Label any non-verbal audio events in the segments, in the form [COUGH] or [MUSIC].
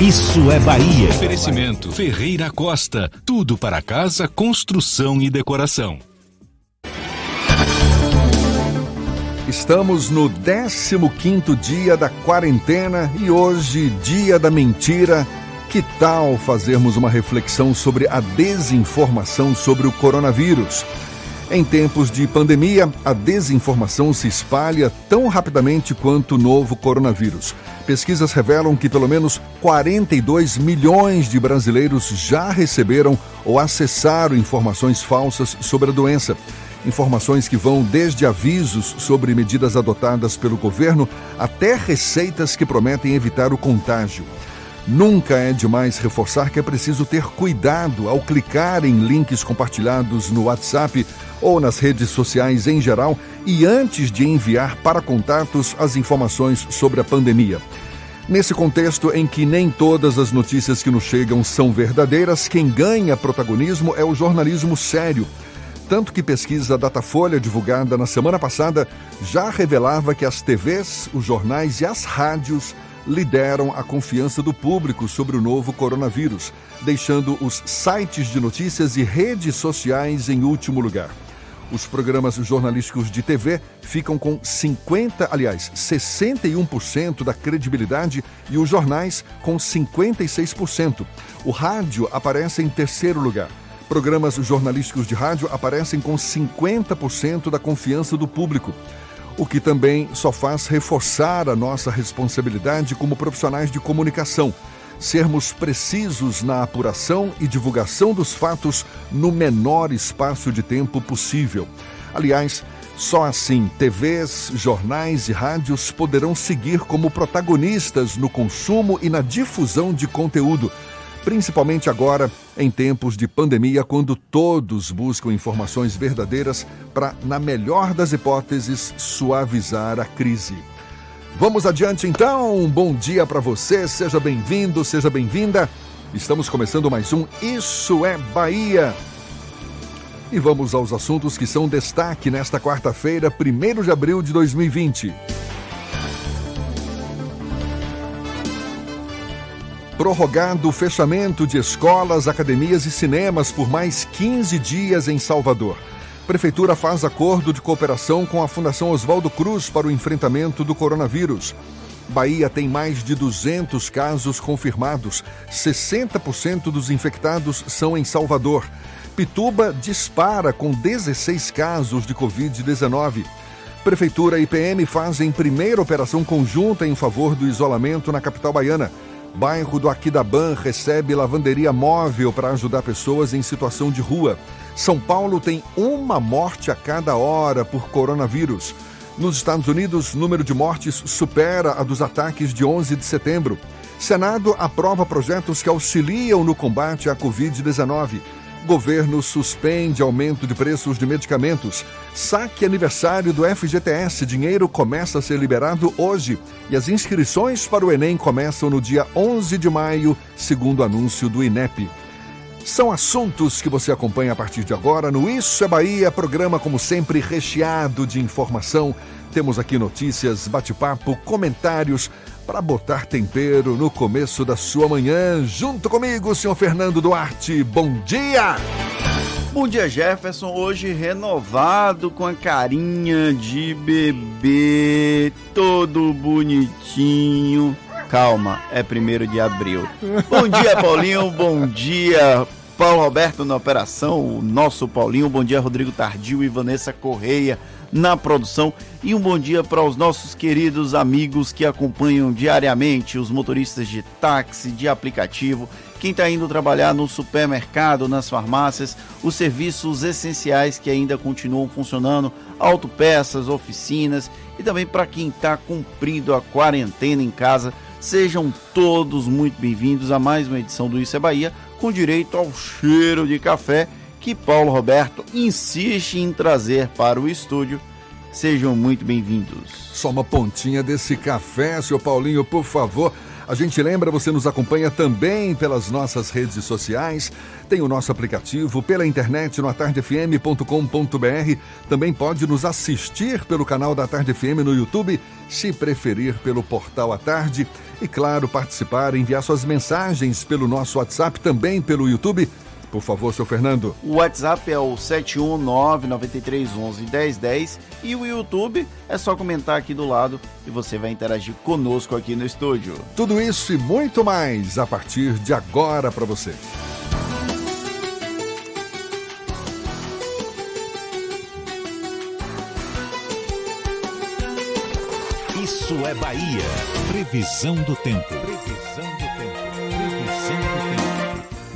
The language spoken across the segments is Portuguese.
Isso é Bahia. Oferecimento Ferreira Costa. Tudo para casa, construção e decoração. Estamos no 15º dia da quarentena e hoje, dia da mentira. Que tal fazermos uma reflexão sobre a desinformação sobre o coronavírus? Em tempos de pandemia, a desinformação se espalha tão rapidamente quanto o novo coronavírus. Pesquisas revelam que pelo menos 42 milhões de brasileiros já receberam ou acessaram informações falsas sobre a doença. Informações que vão desde avisos sobre medidas adotadas pelo governo até receitas que prometem evitar o contágio. Nunca é demais reforçar que é preciso ter cuidado ao clicar em links compartilhados no WhatsApp ou nas redes sociais em geral e antes de enviar para contatos as informações sobre a pandemia. Nesse contexto em que nem todas as notícias que nos chegam são verdadeiras, quem ganha protagonismo é o jornalismo sério. Tanto que pesquisa Datafolha divulgada na semana passada já revelava que as TVs, os jornais e as rádios lideram a confiança do público sobre o novo coronavírus, deixando os sites de notícias e redes sociais em último lugar. Os programas jornalísticos de TV ficam com 50, aliás, 61% da credibilidade e os jornais com 56%. O rádio aparece em terceiro lugar. Programas jornalísticos de rádio aparecem com 50% da confiança do público o que também só faz reforçar a nossa responsabilidade como profissionais de comunicação. Sermos precisos na apuração e divulgação dos fatos no menor espaço de tempo possível. Aliás, só assim TVs, jornais e rádios poderão seguir como protagonistas no consumo e na difusão de conteúdo principalmente agora em tempos de pandemia, quando todos buscam informações verdadeiras para, na melhor das hipóteses, suavizar a crise. Vamos adiante então. Bom dia para você. Seja bem-vindo, seja bem-vinda. Estamos começando mais um Isso é Bahia. E vamos aos assuntos que são destaque nesta quarta-feira, 1 de abril de 2020. Prorrogado o fechamento de escolas, academias e cinemas por mais 15 dias em Salvador. Prefeitura faz acordo de cooperação com a Fundação Oswaldo Cruz para o enfrentamento do coronavírus. Bahia tem mais de 200 casos confirmados. 60% dos infectados são em Salvador. Pituba dispara com 16 casos de Covid-19. Prefeitura e PM fazem primeira operação conjunta em favor do isolamento na capital baiana. Bairro do Aquidaban recebe lavanderia móvel para ajudar pessoas em situação de rua. São Paulo tem uma morte a cada hora por coronavírus. Nos Estados Unidos, número de mortes supera a dos ataques de 11 de setembro. Senado aprova projetos que auxiliam no combate à Covid-19. Governo suspende aumento de preços de medicamentos. Saque aniversário do FGTS. Dinheiro começa a ser liberado hoje. E as inscrições para o Enem começam no dia 11 de maio, segundo anúncio do INEP. São assuntos que você acompanha a partir de agora no Isso é Bahia, programa como sempre recheado de informação. Temos aqui notícias, bate-papo, comentários para botar tempero no começo da sua manhã. Junto comigo, senhor Fernando Duarte. Bom dia! Bom dia, Jefferson. Hoje renovado com a carinha de bebê, todo bonitinho. Calma, é primeiro de abril. Bom dia, Paulinho. Bom dia, Paulo Roberto na operação, o nosso Paulinho. Bom dia, Rodrigo Tardio e Vanessa Correia na produção. E um bom dia para os nossos queridos amigos que acompanham diariamente os motoristas de táxi, de aplicativo quem está indo trabalhar no supermercado, nas farmácias, os serviços essenciais que ainda continuam funcionando, autopeças, oficinas e também para quem está cumprindo a quarentena em casa. Sejam todos muito bem-vindos a mais uma edição do Isso é Bahia, com direito ao cheiro de café que Paulo Roberto insiste em trazer para o estúdio. Sejam muito bem-vindos. Só uma pontinha desse café, seu Paulinho, por favor. A gente lembra, você nos acompanha também pelas nossas redes sociais, tem o nosso aplicativo pela internet no atardefm.com.br. Também pode nos assistir pelo canal da Tarde FM no YouTube, se preferir pelo portal à tarde. E claro, participar, enviar suas mensagens pelo nosso WhatsApp, também pelo YouTube por favor, seu Fernando. O WhatsApp é o 71993111010 e o YouTube é só comentar aqui do lado e você vai interagir conosco aqui no estúdio. Tudo isso e muito mais a partir de agora para você. Isso é Bahia. Previsão do tempo.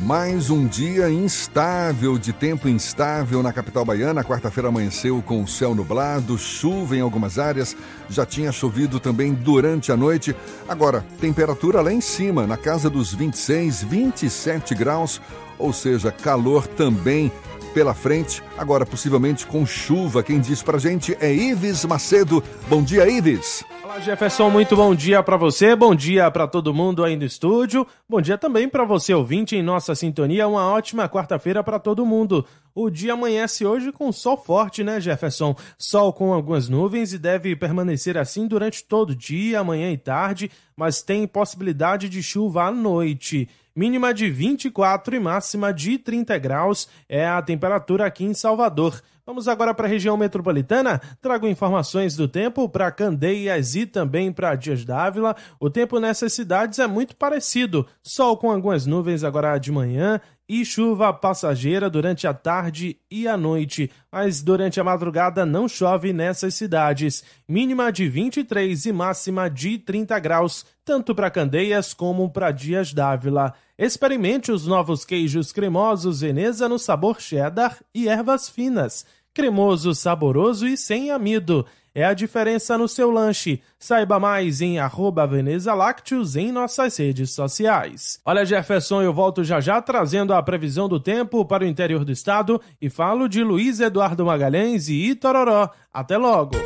Mais um dia instável, de tempo instável na capital baiana. Quarta-feira amanheceu com o céu nublado, chuva em algumas áreas. Já tinha chovido também durante a noite. Agora, temperatura lá em cima, na casa dos 26, 27 graus, ou seja, calor também pela frente. Agora, possivelmente com chuva. Quem diz pra gente é Ives Macedo. Bom dia, Ives. Olá, Jefferson, muito bom dia para você, bom dia para todo mundo aí no estúdio, bom dia também para você ouvinte em nossa sintonia, uma ótima quarta-feira para todo mundo. O dia amanhece hoje com sol forte, né, Jefferson? Sol com algumas nuvens e deve permanecer assim durante todo o dia, amanhã e tarde, mas tem possibilidade de chuva à noite. Mínima de 24 e máxima de 30 graus é a temperatura aqui em Salvador. Vamos agora para a região metropolitana. Trago informações do tempo para Candeias e também para Dias d'Ávila. O tempo nessas cidades é muito parecido. Sol com algumas nuvens agora de manhã e chuva passageira durante a tarde e a noite, mas durante a madrugada não chove nessas cidades. Mínima de 23 e máxima de 30 graus, tanto para Candeias como para Dias d'Ávila. Experimente os novos queijos cremosos Veneza no sabor cheddar e ervas finas. Cremoso, saboroso e sem amido. É a diferença no seu lanche. Saiba mais em arroba Veneza Lácteos em nossas redes sociais. Olha, Jefferson, eu volto já já trazendo a previsão do tempo para o interior do estado e falo de Luiz Eduardo Magalhães e Itororó. Até logo!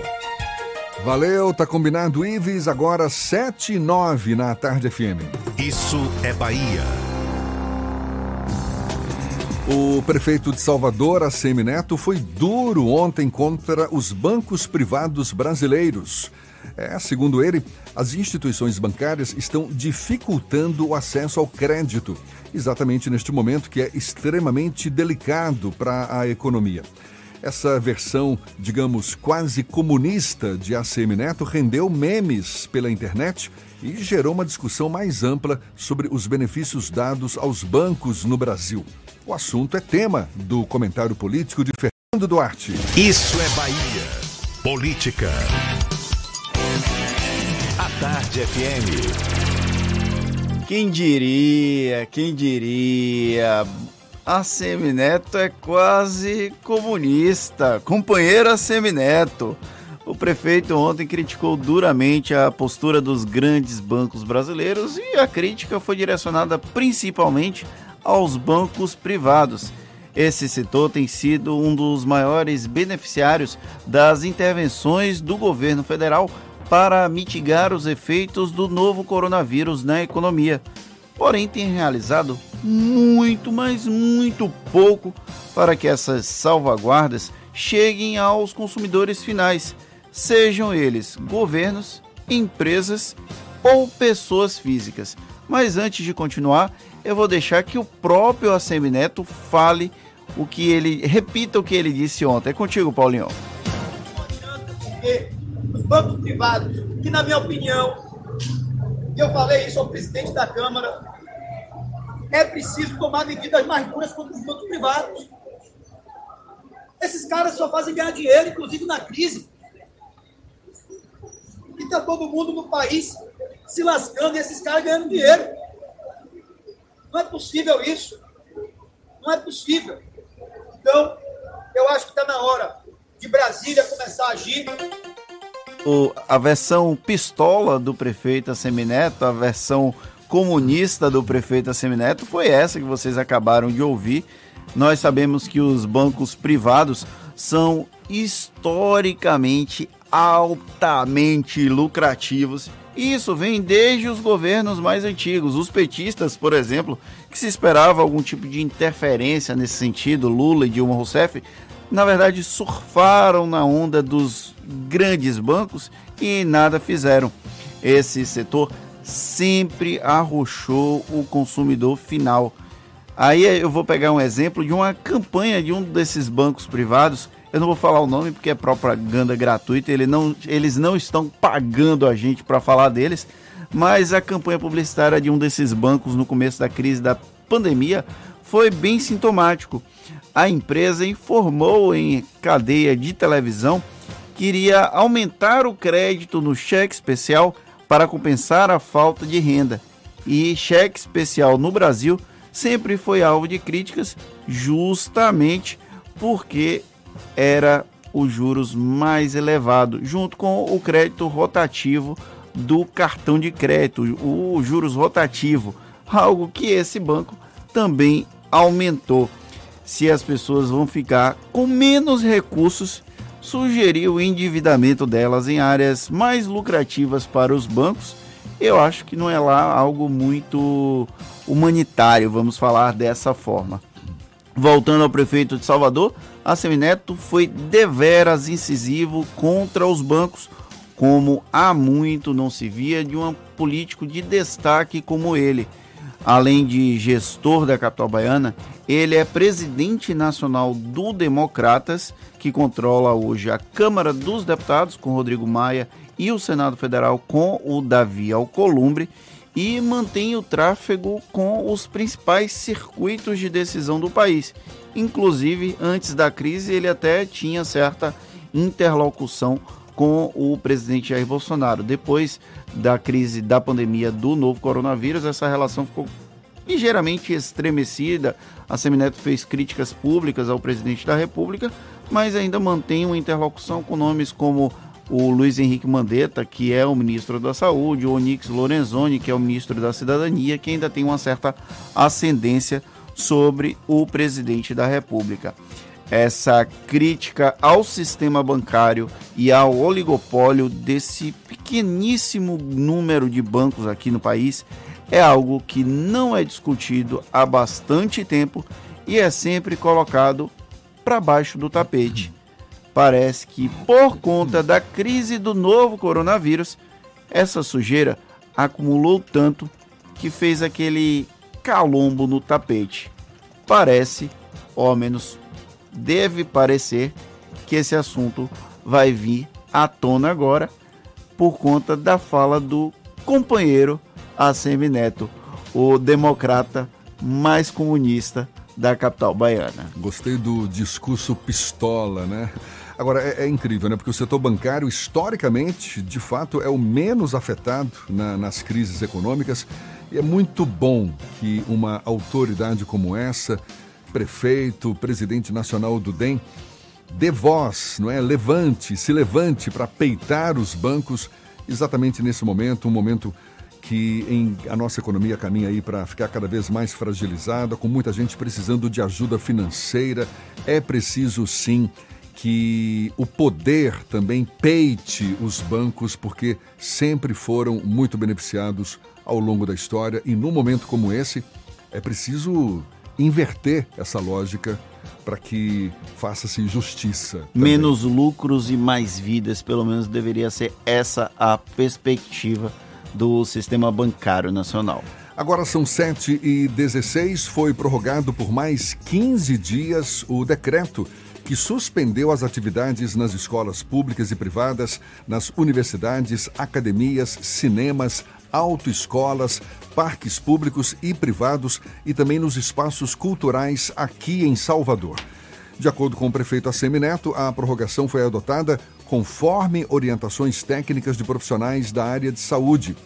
Valeu, tá combinado, Ives. Agora 7 e 9 na Tarde FM. Isso é Bahia. O prefeito de Salvador, ACM Neto, foi duro ontem contra os bancos privados brasileiros. É, segundo ele, as instituições bancárias estão dificultando o acesso ao crédito, exatamente neste momento que é extremamente delicado para a economia. Essa versão, digamos, quase comunista de ACM Neto rendeu memes pela internet e gerou uma discussão mais ampla sobre os benefícios dados aos bancos no Brasil. O assunto é tema do comentário político de Fernando Duarte. Isso é Bahia. Política. A Tarde FM. Quem diria, quem diria? A Semineto é quase comunista. Companheira Semineto. O prefeito ontem criticou duramente a postura dos grandes bancos brasileiros e a crítica foi direcionada principalmente aos bancos privados. Esse setor tem sido um dos maiores beneficiários das intervenções do governo federal para mitigar os efeitos do novo coronavírus na economia porém tem realizado muito, mas muito pouco para que essas salvaguardas cheguem aos consumidores finais, sejam eles governos, empresas ou pessoas físicas. Mas antes de continuar, eu vou deixar que o próprio ACM Neto fale o que ele. Repita o que ele disse ontem. É contigo, Paulinho. Porque os bancos privados, que na minha opinião, e eu falei isso ao presidente da Câmara, é preciso tomar medidas mais duras contra os bancos privados. Esses caras só fazem ganhar dinheiro, inclusive na crise. E está todo mundo no país se lascando e esses caras ganhando dinheiro. Não é possível isso. Não é possível. Então, eu acho que está na hora de Brasília começar a agir. O, a versão pistola do prefeito Assemineto, a versão comunista do prefeito Assemineto foi essa que vocês acabaram de ouvir. Nós sabemos que os bancos privados são historicamente altamente lucrativos. E isso vem desde os governos mais antigos. Os petistas, por exemplo, que se esperava algum tipo de interferência nesse sentido, Lula e Dilma Rousseff, na verdade surfaram na onda dos grandes bancos e nada fizeram. Esse setor sempre arrochou o consumidor final. Aí eu vou pegar um exemplo de uma campanha de um desses bancos privados. Eu não vou falar o nome porque é propaganda gratuita, ele não, eles não estão pagando a gente para falar deles, mas a campanha publicitária de um desses bancos no começo da crise da pandemia foi bem sintomático. A empresa informou em cadeia de televisão que iria aumentar o crédito no cheque especial para compensar a falta de renda. E cheque especial no Brasil sempre foi alvo de críticas, justamente porque era os juros mais elevado, junto com o crédito rotativo do cartão de crédito, o juros rotativo, algo que esse banco também aumentou. Se as pessoas vão ficar com menos recursos sugerir o endividamento delas em áreas mais lucrativas para os bancos, eu acho que não é lá algo muito humanitário, vamos falar dessa forma. Voltando ao prefeito de Salvador, a Semineto foi deveras incisivo contra os bancos, como há muito não se via de um político de destaque como ele. Além de gestor da capital baiana, ele é presidente nacional do Democratas, que controla hoje a Câmara dos Deputados com Rodrigo Maia e o Senado Federal com o Davi Alcolumbre e mantém o tráfego com os principais circuitos de decisão do país. Inclusive, antes da crise, ele até tinha certa interlocução com o presidente Jair Bolsonaro. Depois da crise da pandemia do novo coronavírus, essa relação ficou ligeiramente estremecida. A Semineto fez críticas públicas ao presidente da República, mas ainda mantém uma interlocução com nomes como o Luiz Henrique Mandetta, que é o ministro da Saúde, o Onyx Lorenzoni, que é o ministro da Cidadania, que ainda tem uma certa ascendência sobre o presidente da República essa crítica ao sistema bancário e ao oligopólio desse pequeníssimo número de bancos aqui no país é algo que não é discutido há bastante tempo e é sempre colocado para baixo do tapete. Parece que por conta da crise do novo coronavírus, essa sujeira acumulou tanto que fez aquele calombo no tapete. Parece, ou ao menos deve parecer que esse assunto vai vir à tona agora por conta da fala do companheiro Assemi Neto, o democrata mais comunista da capital baiana. Gostei do discurso pistola, né? Agora, é, é, incrível, né? Porque o setor bancário, historicamente, de fato, é o menos afetado na, nas crises econômicas. E é muito bom que uma autoridade como essa prefeito, presidente nacional do DEM, dê voz, não é? Levante, se levante para peitar os bancos exatamente nesse momento, um momento que em, a nossa economia caminha aí para ficar cada vez mais fragilizada, com muita gente precisando de ajuda financeira. É preciso sim que o poder também peite os bancos, porque sempre foram muito beneficiados ao longo da história e num momento como esse é preciso inverter essa lógica para que faça-se justiça. Também. Menos lucros e mais vidas, pelo menos deveria ser essa a perspectiva do sistema bancário nacional. Agora são 7 e 16 foi prorrogado por mais 15 dias o decreto que suspendeu as atividades nas escolas públicas e privadas, nas universidades, academias, cinemas, autoescolas, parques públicos e privados e também nos espaços culturais aqui em Salvador. De acordo com o prefeito Assemineto, a prorrogação foi adotada conforme orientações técnicas de profissionais da área de saúde.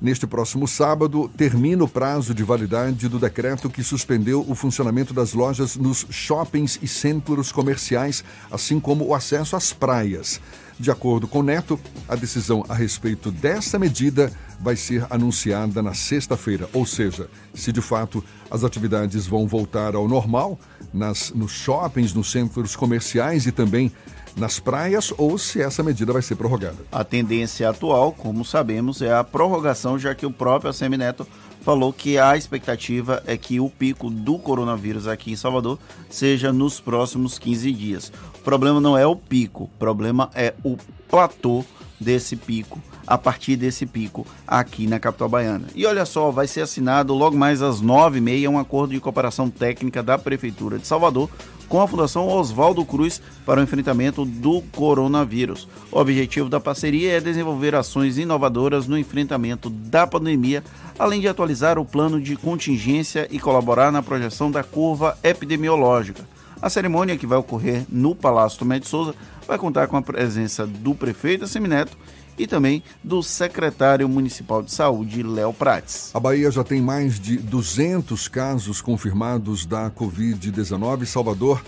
Neste próximo sábado, termina o prazo de validade do decreto que suspendeu o funcionamento das lojas nos shoppings e centros comerciais, assim como o acesso às praias. De acordo com Neto, a decisão a respeito dessa medida vai ser anunciada na sexta-feira, ou seja, se de fato as atividades vão voltar ao normal nas, nos shoppings, nos centros comerciais e também nas praias ou se essa medida vai ser prorrogada. A tendência atual, como sabemos, é a prorrogação, já que o próprio Assemineto falou que a expectativa é que o pico do coronavírus aqui em Salvador seja nos próximos 15 dias. O problema não é o pico, o problema é o platô desse pico, a partir desse pico aqui na capital baiana. E olha só, vai ser assinado logo mais às 9h30 um acordo de cooperação técnica da Prefeitura de Salvador com a Fundação Oswaldo Cruz para o enfrentamento do coronavírus. O objetivo da parceria é desenvolver ações inovadoras no enfrentamento da pandemia, além de atualizar o plano de contingência e colaborar na projeção da curva epidemiológica. A cerimônia, que vai ocorrer no Palácio Tomé de Souza, vai contar com a presença do prefeito Semineto e também do secretário municipal de saúde, Léo Prates. A Bahia já tem mais de 200 casos confirmados da Covid-19. Salvador.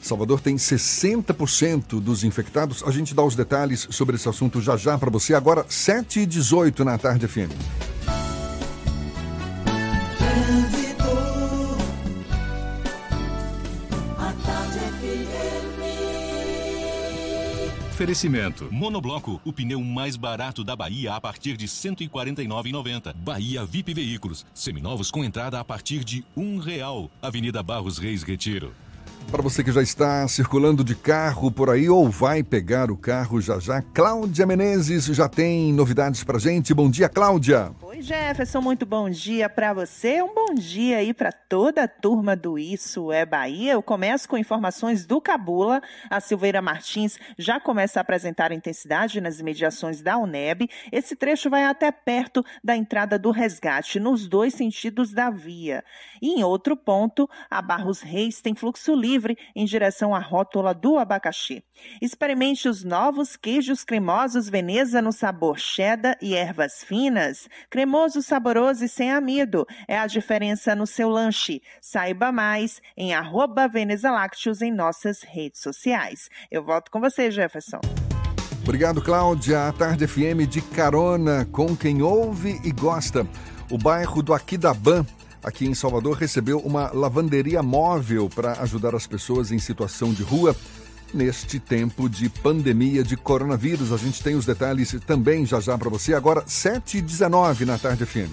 Salvador tem 60% dos infectados. A gente dá os detalhes sobre esse assunto já já para você. Agora, 7h18 na tarde FM. Oferecimento. Monobloco, o pneu mais barato da Bahia a partir de R$ 149,90. Bahia VIP Veículos, seminovos com entrada a partir de um real. Avenida Barros Reis Retiro. Para você que já está circulando de carro por aí ou vai pegar o carro já já, Cláudia Menezes já tem novidades para gente. Bom dia, Cláudia. Oi, Jefferson, muito bom dia para você. Um bom dia aí para toda a turma do Isso é Bahia. Eu começo com informações do Cabula. A Silveira Martins já começa a apresentar intensidade nas imediações da UNEB. Esse trecho vai até perto da entrada do resgate, nos dois sentidos da via. E em outro ponto, a Barros Reis tem fluxo livre em direção à rótula do abacaxi. Experimente os novos queijos cremosos Veneza no sabor cheddar e ervas finas. Cremoso, saboroso e sem amido. É a diferença no seu lanche. Saiba mais em arroba Veneza Lácteos em nossas redes sociais. Eu volto com você, Jefferson. Obrigado, Cláudia. A Tarde FM de carona com quem ouve e gosta. O bairro do Aquidaban, aqui em Salvador, recebeu uma lavanderia móvel para ajudar as pessoas em situação de rua neste tempo de pandemia de coronavírus. A gente tem os detalhes também já já para você. Agora, 7h19 na Tarde FM.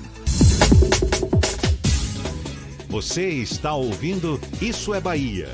Você está ouvindo Isso é Bahia.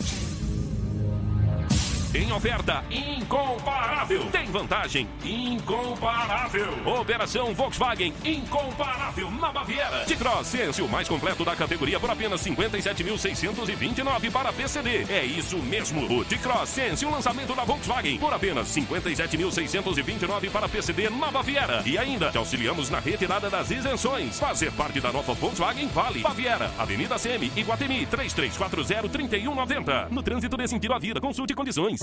Em oferta incomparável. Tem vantagem incomparável. Operação Volkswagen incomparável na Baviera. T-Cross Sense, o mais completo da categoria por apenas 57.629 para PCD. É isso mesmo. O T-Cross Sense, o lançamento da Volkswagen por apenas 57.629 para PCD na Baviera. E ainda te auxiliamos na retirada das isenções. Fazer parte da nova Volkswagen Vale. Baviera, Avenida Semi, Iguatemi, 3340-3190. No trânsito desse sentido à vida, consulte condições.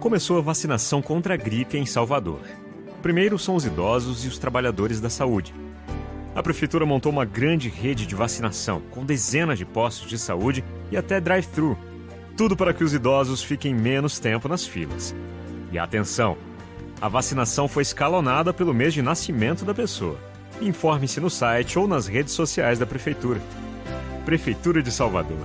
Começou a vacinação contra a gripe em Salvador. Primeiro são os idosos e os trabalhadores da saúde. A prefeitura montou uma grande rede de vacinação, com dezenas de postos de saúde e até drive-thru. Tudo para que os idosos fiquem menos tempo nas filas. E atenção! A vacinação foi escalonada pelo mês de nascimento da pessoa. Informe-se no site ou nas redes sociais da Prefeitura. Prefeitura de Salvador.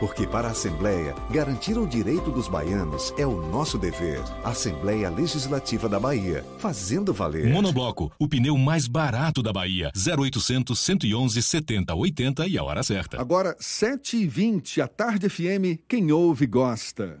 Porque para a Assembleia, garantir o direito dos baianos é o nosso dever. Assembleia Legislativa da Bahia, fazendo valer. Monobloco, o pneu mais barato da Bahia. 0800 111 70 80 e a hora certa. Agora, 7h20, a Tarde FM, quem ouve gosta.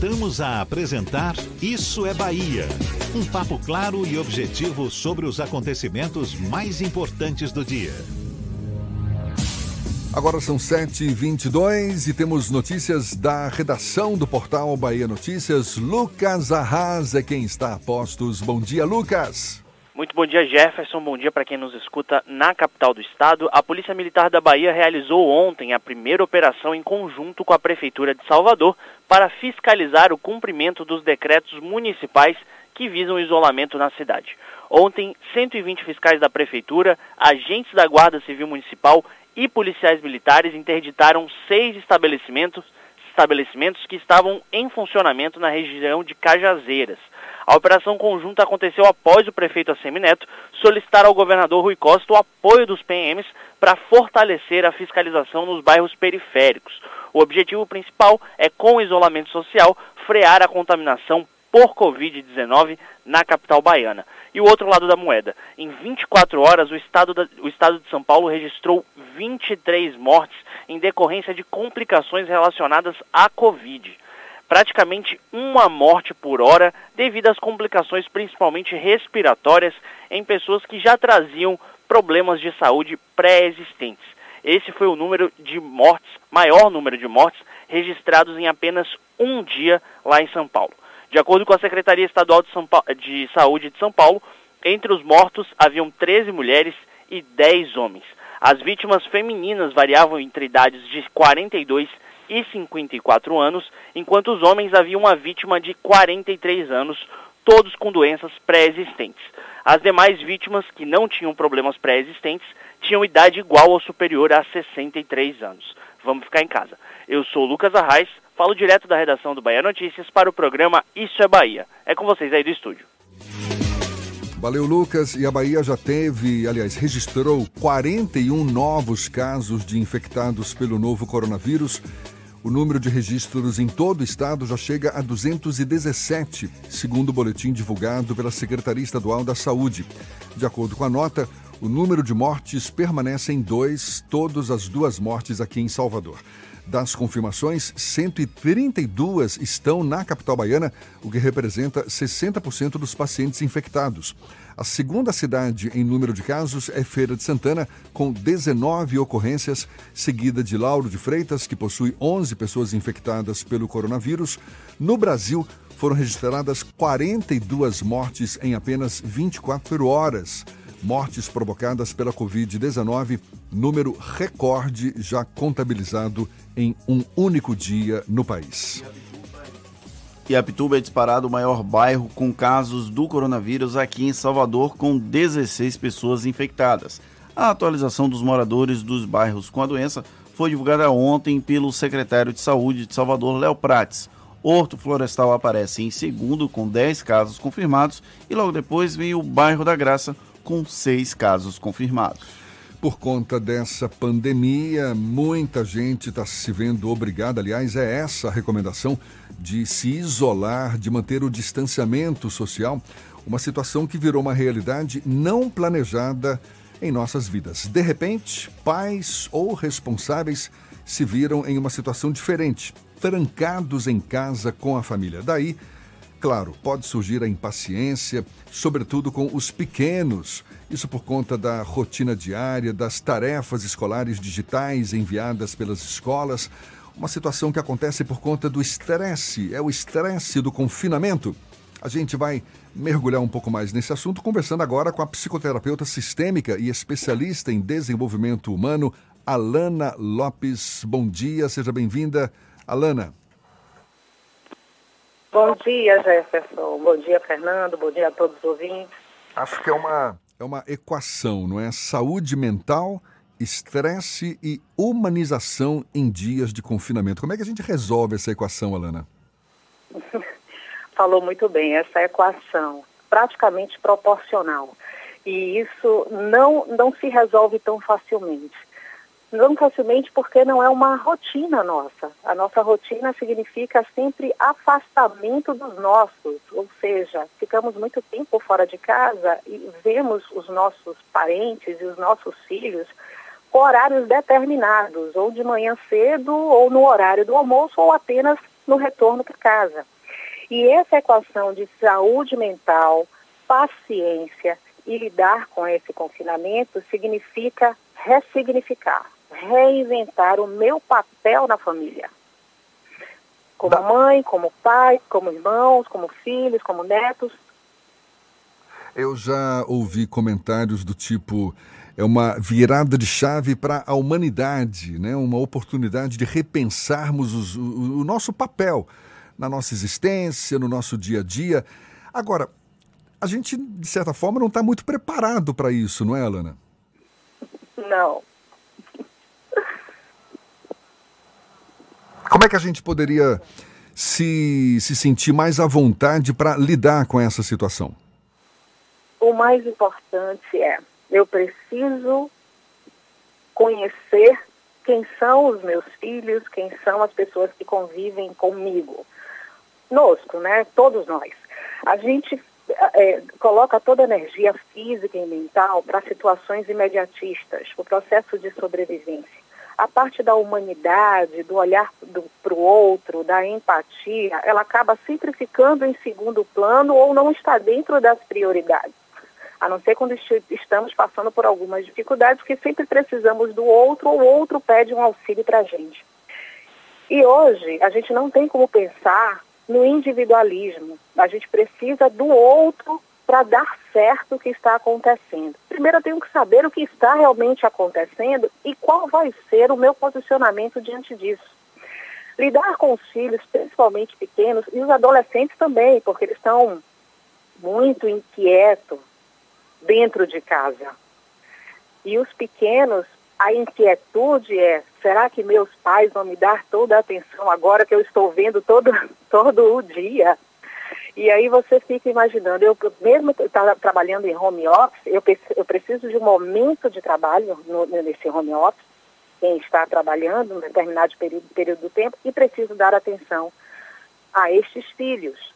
Voltamos a apresentar Isso é Bahia. Um papo claro e objetivo sobre os acontecimentos mais importantes do dia. Agora são 7h22 e temos notícias da redação do portal Bahia Notícias. Lucas Arras é quem está a postos. Bom dia, Lucas. Muito bom dia, Jefferson. Bom dia para quem nos escuta na capital do estado. A Polícia Militar da Bahia realizou ontem a primeira operação em conjunto com a Prefeitura de Salvador para fiscalizar o cumprimento dos decretos municipais que visam o isolamento na cidade. Ontem, 120 fiscais da Prefeitura, agentes da Guarda Civil Municipal e policiais militares interditaram seis estabelecimentos, estabelecimentos que estavam em funcionamento na região de Cajazeiras. A operação conjunta aconteceu após o prefeito Assemineto solicitar ao governador Rui Costa o apoio dos PMs para fortalecer a fiscalização nos bairros periféricos. O objetivo principal é, com o isolamento social, frear a contaminação por Covid-19 na capital baiana. E o outro lado da moeda. Em 24 horas, o estado, da, o estado de São Paulo registrou 23 mortes em decorrência de complicações relacionadas à Covid praticamente uma morte por hora devido às complicações principalmente respiratórias em pessoas que já traziam problemas de saúde pré-existentes. Esse foi o número de mortes, maior número de mortes registrados em apenas um dia lá em São Paulo. De acordo com a Secretaria Estadual de, Paulo, de Saúde de São Paulo, entre os mortos haviam 13 mulheres e 10 homens. As vítimas femininas variavam entre idades de 42 e e 54 anos, enquanto os homens haviam uma vítima de 43 anos, todos com doenças pré-existentes. As demais vítimas, que não tinham problemas pré-existentes, tinham idade igual ou superior a 63 anos. Vamos ficar em casa. Eu sou Lucas Arraes, falo direto da redação do Bahia Notícias para o programa Isso é Bahia. É com vocês aí do estúdio. Valeu, Lucas. E a Bahia já teve, aliás, registrou 41 novos casos de infectados pelo novo coronavírus. O número de registros em todo o estado já chega a 217, segundo o boletim divulgado pela Secretaria Estadual da Saúde. De acordo com a nota, o número de mortes permanece em dois, todas as duas mortes aqui em Salvador. Das confirmações, 132 estão na capital baiana, o que representa 60% dos pacientes infectados. A segunda cidade em número de casos é Feira de Santana, com 19 ocorrências, seguida de Lauro de Freitas, que possui 11 pessoas infectadas pelo coronavírus. No Brasil, foram registradas 42 mortes em apenas 24 horas. Mortes provocadas pela Covid-19, número recorde já contabilizado em um único dia no país. E Apituba é disparado o maior bairro com casos do coronavírus aqui em Salvador, com 16 pessoas infectadas. A atualização dos moradores dos bairros com a doença foi divulgada ontem pelo secretário de Saúde de Salvador, Léo Prates. Horto Florestal aparece em segundo, com 10 casos confirmados, e logo depois vem o bairro da Graça, com 6 casos confirmados. Por conta dessa pandemia, muita gente está se vendo obrigada, aliás, é essa a recomendação de se isolar, de manter o distanciamento social, uma situação que virou uma realidade não planejada em nossas vidas. De repente, pais ou responsáveis se viram em uma situação diferente, trancados em casa com a família. Daí, claro, pode surgir a impaciência, sobretudo com os pequenos. Isso por conta da rotina diária, das tarefas escolares digitais enviadas pelas escolas uma situação que acontece por conta do estresse, é o estresse do confinamento. A gente vai mergulhar um pouco mais nesse assunto, conversando agora com a psicoterapeuta sistêmica e especialista em desenvolvimento humano, Alana Lopes. Bom dia, seja bem-vinda. Alana. Bom dia, Jefferson. Bom dia, Fernando. Bom dia a todos os ouvintes. Acho que é uma, é uma equação, não é? Saúde mental, estresse e humanização em dias de confinamento. Como é que a gente resolve essa equação, Alana? [LAUGHS] Falou muito bem, essa equação praticamente proporcional. E isso não, não se resolve tão facilmente. Não facilmente porque não é uma rotina nossa. A nossa rotina significa sempre afastamento dos nossos, ou seja, ficamos muito tempo fora de casa e vemos os nossos parentes e os nossos filhos com horários determinados, ou de manhã cedo, ou no horário do almoço, ou apenas no retorno para casa. E essa equação de saúde mental, paciência e lidar com esse confinamento significa ressignificar, reinventar o meu papel na família. Como mãe, como pai, como irmãos, como filhos, como netos. Eu já ouvi comentários do tipo é uma virada de chave para a humanidade, né? uma oportunidade de repensarmos os, o, o nosso papel na nossa existência, no nosso dia a dia. Agora, a gente, de certa forma, não está muito preparado para isso, não é, Alana? Não. Como é que a gente poderia se, se sentir mais à vontade para lidar com essa situação? O mais importante é eu preciso conhecer quem são os meus filhos, quem são as pessoas que convivem comigo. Nosco, né? Todos nós. A gente é, coloca toda a energia física e mental para situações imediatistas, o processo de sobrevivência. A parte da humanidade, do olhar para o outro, da empatia, ela acaba sempre ficando em segundo plano ou não está dentro das prioridades a não ser quando estamos passando por algumas dificuldades, que sempre precisamos do outro ou o outro pede um auxílio para a gente. E hoje a gente não tem como pensar no individualismo. A gente precisa do outro para dar certo o que está acontecendo. Primeiro eu tenho que saber o que está realmente acontecendo e qual vai ser o meu posicionamento diante disso. Lidar com os filhos, principalmente pequenos, e os adolescentes também, porque eles estão muito inquietos, dentro de casa. E os pequenos, a inquietude é: será que meus pais vão me dar toda a atenção agora que eu estou vendo todo, [LAUGHS] todo o dia? E aí você fica imaginando, eu mesmo tá trabalhando em home office, eu, eu preciso de um momento de trabalho no, nesse home office, quem está trabalhando um determinado período, período do tempo, e preciso dar atenção a estes filhos.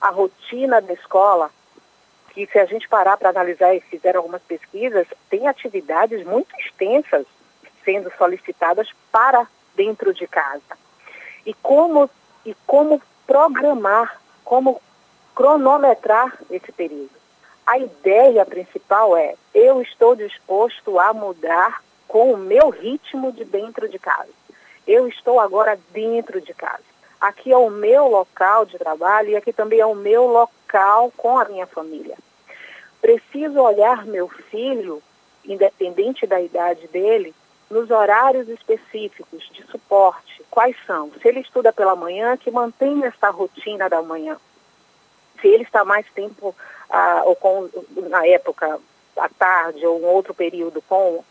A rotina da escola que se a gente parar para analisar e fizer algumas pesquisas, tem atividades muito extensas sendo solicitadas para dentro de casa. E como, e como programar, como cronometrar esse período. A ideia principal é, eu estou disposto a mudar com o meu ritmo de dentro de casa. Eu estou agora dentro de casa. Aqui é o meu local de trabalho e aqui também é o meu local com a minha família. Preciso olhar meu filho, independente da idade dele, nos horários específicos de suporte. Quais são? Se ele estuda pela manhã, que mantenha essa rotina da manhã. Se ele está mais tempo, ah, ou com, na época, à tarde ou um outro período com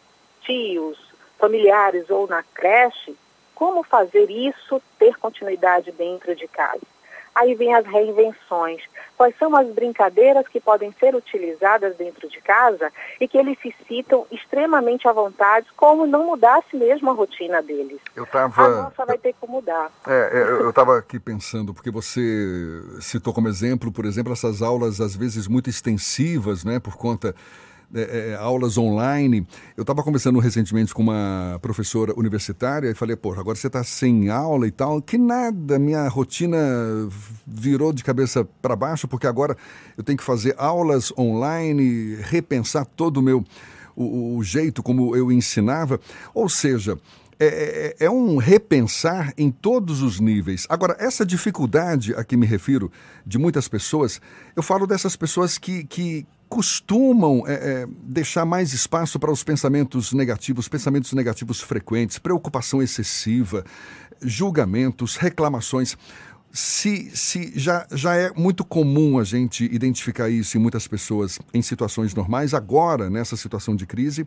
tios, familiares ou na creche, como fazer isso ter continuidade dentro de casa? Aí vem as reinvenções. Quais são as brincadeiras que podem ser utilizadas dentro de casa e que eles se citam extremamente à vontade, como não mudasse mesmo a rotina deles? Eu tava... A nossa vai ter que mudar. É, é eu estava aqui pensando, porque você citou como exemplo, por exemplo, essas aulas às vezes muito extensivas, né, por conta é, é, aulas online. Eu estava conversando recentemente com uma professora universitária e falei, pô, agora você está sem aula e tal. Que nada, minha rotina virou de cabeça para baixo, porque agora eu tenho que fazer aulas online, repensar todo o meu o, o jeito como eu ensinava. Ou seja, é, é, é, um repensar em todos os níveis. Agora, essa dificuldade a que me refiro de muitas pessoas, eu falo dessas pessoas que, que costumam é, é, deixar mais espaço para os pensamentos negativos, pensamentos negativos frequentes, preocupação excessiva, julgamentos, reclamações. se, se já, já é muito comum a gente identificar isso em muitas pessoas em situações normais, agora, nessa situação de crise,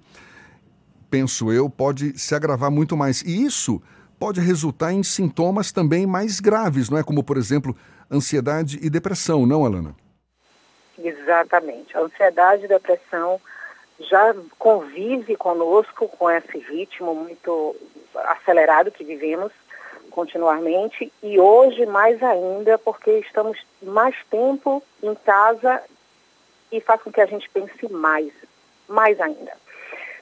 penso eu, pode se agravar muito mais. E isso pode resultar em sintomas também mais graves, não é? Como, por exemplo, ansiedade e depressão, não, Alana? Exatamente. A ansiedade e depressão já convive conosco com esse ritmo muito acelerado que vivemos continuamente e hoje mais ainda porque estamos mais tempo em casa e faz com que a gente pense mais, mais ainda.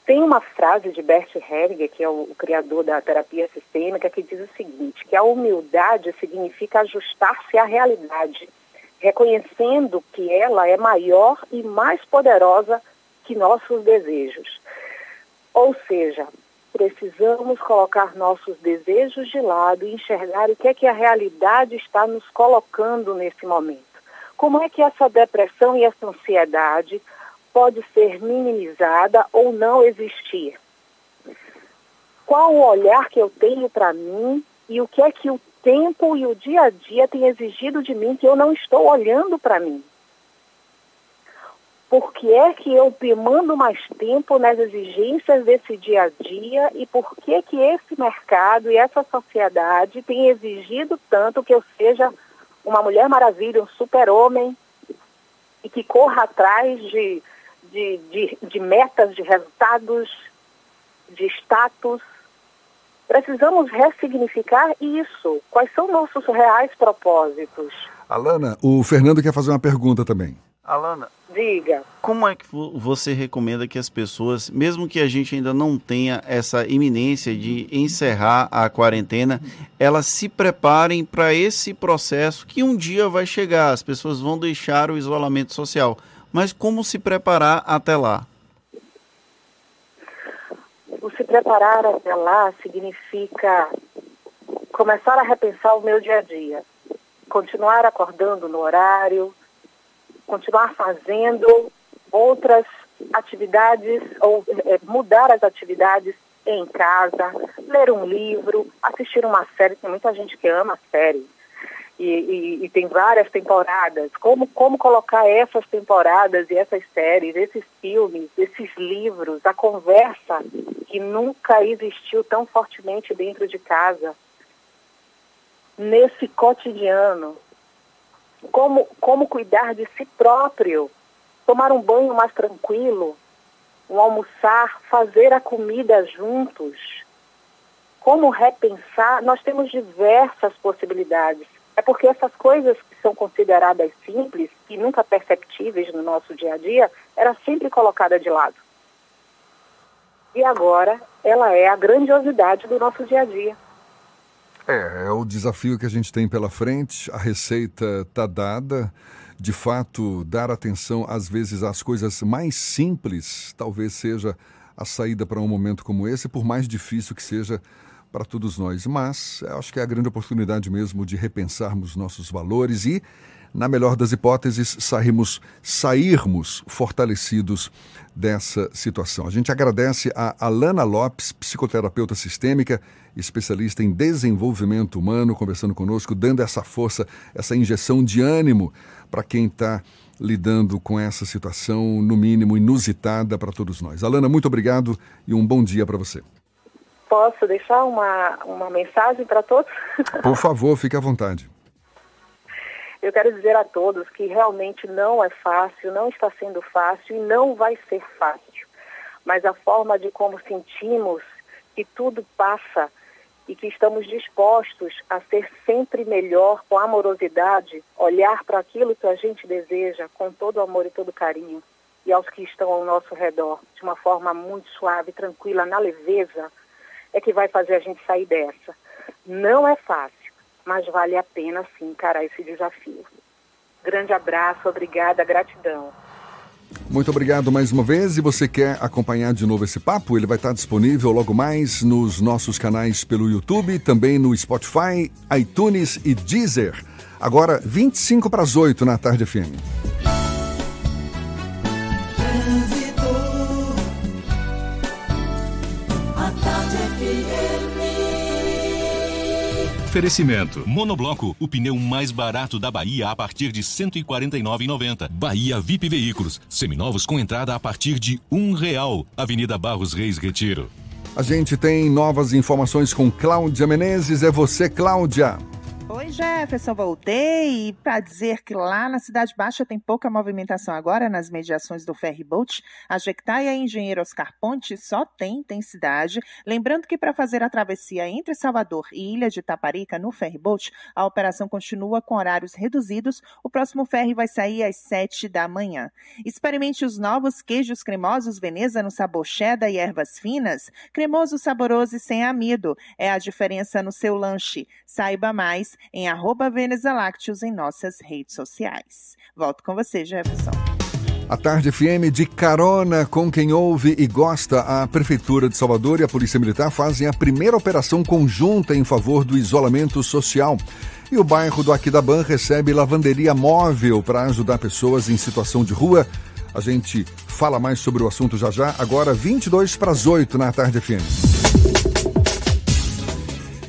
Tem uma frase de Bert Hellinger, que é o, o, criador da terapia sistêmica, que diz o seguinte, que a humildade significa ajustar-se à realidade, reconhecendo que ela é maior e mais poderosa que nossos desejos. Ou seja, precisamos colocar nossos desejos de lado e enxergar o que é que a realidade está nos colocando nesse momento. Como é que essa depressão e essa ansiedade pode ser minimizada ou não existir? Qual o olhar que eu tenho para mim e o que é que o tempo e o dia a dia tem exigido de mim que eu não estou olhando para mim? Por que é que eu demando mais tempo nas exigências desse dia a dia e por que que esse mercado e essa sociedade tem exigido tanto que eu seja uma mulher maravilha, um super-homem e que corra atrás de de, de, de metas, de resultados, de status. Precisamos ressignificar isso. Quais são nossos reais propósitos? Alana, o Fernando quer fazer uma pergunta também. Alana, diga. Como é que você recomenda que as pessoas, mesmo que a gente ainda não tenha essa iminência de encerrar a quarentena, elas se preparem para esse processo que um dia vai chegar? As pessoas vão deixar o isolamento social mas como se preparar até lá? O se preparar até lá significa começar a repensar o meu dia a dia, continuar acordando no horário, continuar fazendo outras atividades ou é, mudar as atividades em casa, ler um livro, assistir uma série, tem muita gente que ama série e, e, e, tem várias temporadas. Como, como colocar essas temporadas e essas séries, esses filmes, esses livros, a conversa que nunca existiu tão fortemente dentro de casa, nesse cotidiano. Como, como cuidar de si próprio, tomar um banho mais tranquilo, um almoçar, fazer a comida juntos. Como repensar? Nós temos diversas possibilidades é porque essas coisas que são consideradas simples e nunca perceptíveis no nosso dia a dia, era sempre colocada de lado. E agora ela é a grandiosidade do nosso dia a dia. É, é o desafio que a gente tem pela frente, a receita está dada. De fato, dar atenção às vezes às coisas mais simples talvez seja a saída para um momento como esse, por mais difícil que seja para todos nós. Mas acho que é a grande oportunidade mesmo de repensarmos nossos valores e, na melhor das hipóteses, sairmos, sairmos fortalecidos dessa situação. A gente agradece a Alana Lopes, psicoterapeuta sistêmica, especialista em desenvolvimento humano, conversando conosco, dando essa força, essa injeção de ânimo para quem está lidando com essa situação, no mínimo inusitada para todos nós. Alana, muito obrigado e um bom dia para você. Posso deixar uma, uma mensagem para todos? [LAUGHS] Por favor, fique à vontade. Eu quero dizer a todos que realmente não é fácil, não está sendo fácil e não vai ser fácil. Mas a forma de como sentimos que tudo passa e que estamos dispostos a ser sempre melhor com amorosidade, olhar para aquilo que a gente deseja com todo amor e todo carinho e aos que estão ao nosso redor de uma forma muito suave, tranquila, na leveza, é que vai fazer a gente sair dessa. Não é fácil, mas vale a pena sim encarar esse desafio. Grande abraço, obrigada, gratidão. Muito obrigado mais uma vez. E você quer acompanhar de novo esse papo? Ele vai estar disponível logo mais nos nossos canais pelo YouTube, também no Spotify, iTunes e Deezer. Agora, 25 para as 8 na tarde FM. Oferecimento. Monobloco, o pneu mais barato da Bahia a partir de R$ 149,90. Bahia VIP Veículos, seminovos com entrada a partir de um real. Avenida Barros Reis Retiro. A gente tem novas informações com Cláudia Menezes. É você, Cláudia. Oi, Jefferson, voltei para dizer que lá na Cidade Baixa tem pouca movimentação agora nas mediações do ferryboat. A Jequitaia e Engenheiro Oscar Ponte só tem intensidade. Lembrando que para fazer a travessia entre Salvador e Ilha de Taparica no ferryboat, a operação continua com horários reduzidos. O próximo ferry vai sair às 7 da manhã. Experimente os novos queijos cremosos Veneza no sabor cheddar e ervas finas. Cremoso, saboroso e sem amido. É a diferença no seu lanche. Saiba mais em arroba em nossas redes sociais. Volto com você, Jefferson. A Tarde FM de carona com quem ouve e gosta. A Prefeitura de Salvador e a Polícia Militar fazem a primeira operação conjunta em favor do isolamento social. E o bairro do Aquidaban recebe lavanderia móvel para ajudar pessoas em situação de rua. A gente fala mais sobre o assunto já já, agora 22 para as 8 na Tarde FM.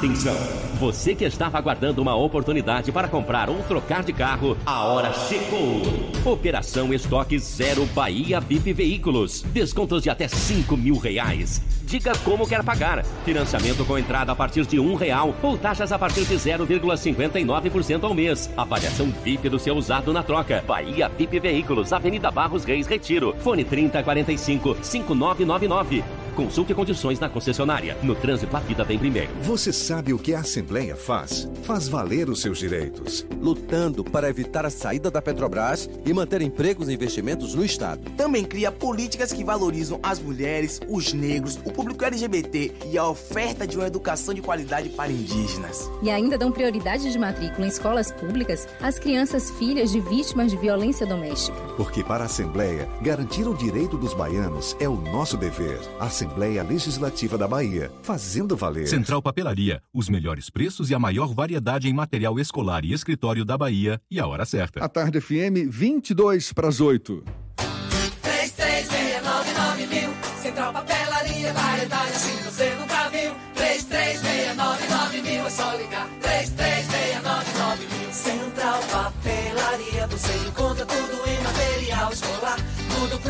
Atenção! Você que estava aguardando uma oportunidade para comprar ou trocar de carro, a hora chegou! Operação Estoque Zero Bahia VIP Veículos. Descontos de até 5 mil reais. Diga como quer pagar. Financiamento com entrada a partir de um real ou taxas a partir de 0,59% ao mês. Avaliação VIP do seu usado na troca. Bahia VIP Veículos, Avenida Barros Reis Retiro. Fone 3045 5999. Consulte condições na concessionária. No trânsito, a vida vem primeiro. Você sabe o que a Assembleia faz? Faz valer os seus direitos. Lutando para evitar a saída da Petrobras e manter empregos e investimentos no Estado. Também cria políticas que valorizam as mulheres, os negros, o público LGBT e a oferta de uma educação de qualidade para indígenas. E ainda dão prioridade de matrícula em escolas públicas às crianças filhas de vítimas de violência doméstica. Porque para a Assembleia, garantir o direito dos baianos é o nosso dever. Assembleia Legislativa da Bahia, fazendo valer. Central Papelaria, os melhores preços e a maior variedade em material escolar e escritório da Bahia e a hora certa. A Tarde FM 22 para as 8. 3369 mil. Central Papelaria, variedade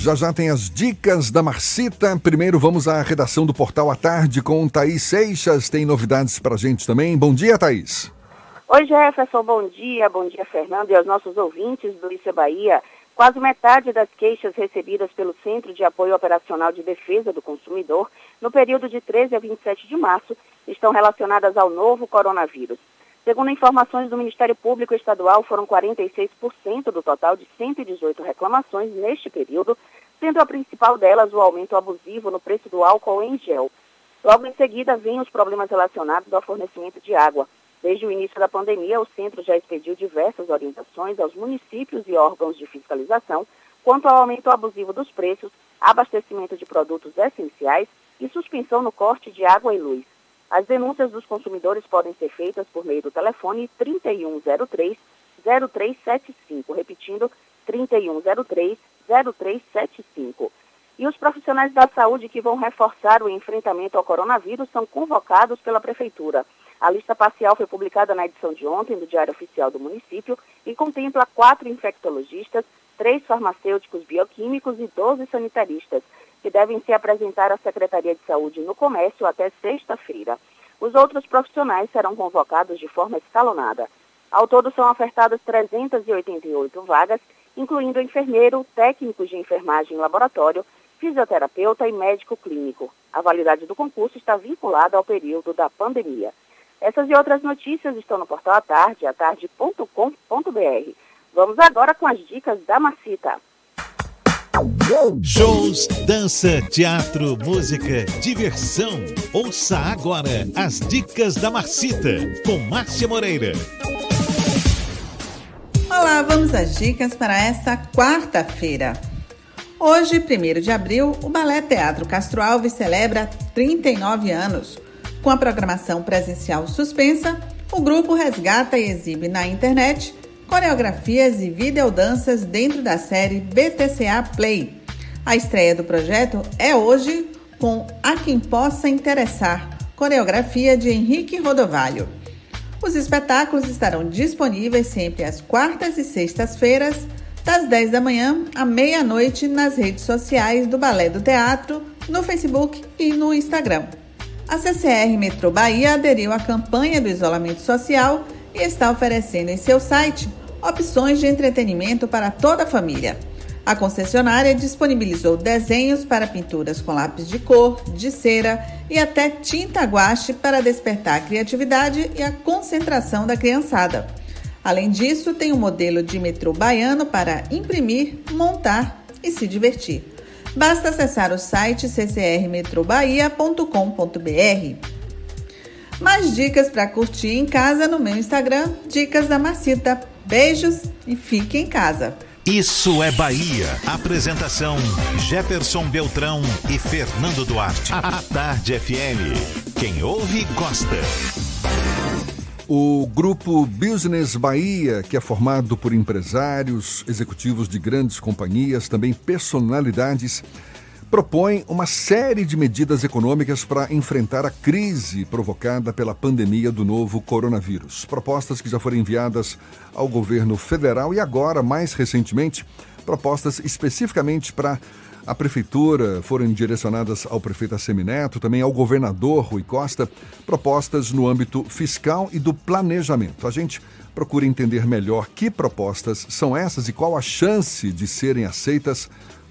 Já já tem as dicas da Marcita. Primeiro vamos à redação do Portal à Tarde com Thaís Seixas. Tem novidades pra gente também. Bom dia, Thaís. Oi, Jefferson, bom dia. Bom dia, Fernando, e aos nossos ouvintes do Isso é Bahia. Quase metade das queixas recebidas pelo Centro de Apoio Operacional de Defesa do Consumidor no período de 13 a 27 de março estão relacionadas ao novo coronavírus. Segundo informações do Ministério Público Estadual, foram 46% do total de 118 reclamações neste período, sendo a principal delas o aumento abusivo no preço do álcool em gel. Logo em seguida, vêm os problemas relacionados ao fornecimento de água. Desde o início da pandemia, o centro já expediu diversas orientações aos municípios e órgãos de fiscalização quanto ao aumento abusivo dos preços, abastecimento de produtos essenciais e suspensão no corte de água e luz. As denúncias dos consumidores podem ser feitas por meio do telefone 3103 0375, repetindo 3103 0375. E os profissionais da saúde que vão reforçar o enfrentamento ao coronavírus são convocados pela Prefeitura. A lista parcial foi publicada na edição de ontem do Diário Oficial do município e contempla quatro infectologistas, três farmacêuticos bioquímicos e 12 sanitaristas, que devem se apresentar à Secretaria de Saúde no Comércio até sexta-feira. Os outros profissionais serão convocados de forma escalonada. Ao todo, são ofertadas 388 vagas, incluindo enfermeiro, técnicos de enfermagem em laboratório, fisioterapeuta e médico clínico. A validade do concurso está vinculada ao período da pandemia. Essas e outras notícias estão no portal à tarde, atarde.com.br. Vamos agora com as dicas da Macita. Shows, dança, teatro, música, diversão. Ouça agora as dicas da Marcita com Márcia Moreira. Olá, vamos às dicas para esta quarta-feira. Hoje, 1 de abril, o Balé Teatro Castro Alves celebra 39 anos. Com a programação presencial suspensa, o grupo resgata e exibe na internet coreografias e videodanças dentro da série BTCA Play. A estreia do projeto é hoje com A Quem Possa Interessar, coreografia de Henrique Rodovalho. Os espetáculos estarão disponíveis sempre às quartas e sextas-feiras, das 10 da manhã à meia-noite, nas redes sociais do Balé do Teatro, no Facebook e no Instagram. A CCR Metrô Bahia aderiu à campanha do isolamento social e está oferecendo em seu site opções de entretenimento para toda a família. A concessionária disponibilizou desenhos para pinturas com lápis de cor, de cera e até tinta guache para despertar a criatividade e a concentração da criançada. Além disso, tem um modelo de metrô baiano para imprimir, montar e se divertir. Basta acessar o site ccrmetrobahia.com.br. Mais dicas para curtir em casa no meu Instagram, Dicas da Marcita. Beijos e fique em casa. Isso é Bahia. Apresentação: Jefferson Beltrão e Fernando Duarte. A Tarde FM. Quem ouve, gosta. O grupo Business Bahia, que é formado por empresários, executivos de grandes companhias, também personalidades, propõe uma série de medidas econômicas para enfrentar a crise provocada pela pandemia do novo coronavírus. Propostas que já foram enviadas ao governo federal e agora, mais recentemente, propostas especificamente para a prefeitura foram direcionadas ao prefeito Assemineto, também ao governador Rui Costa, propostas no âmbito fiscal e do planejamento. A gente procura entender melhor que propostas são essas e qual a chance de serem aceitas,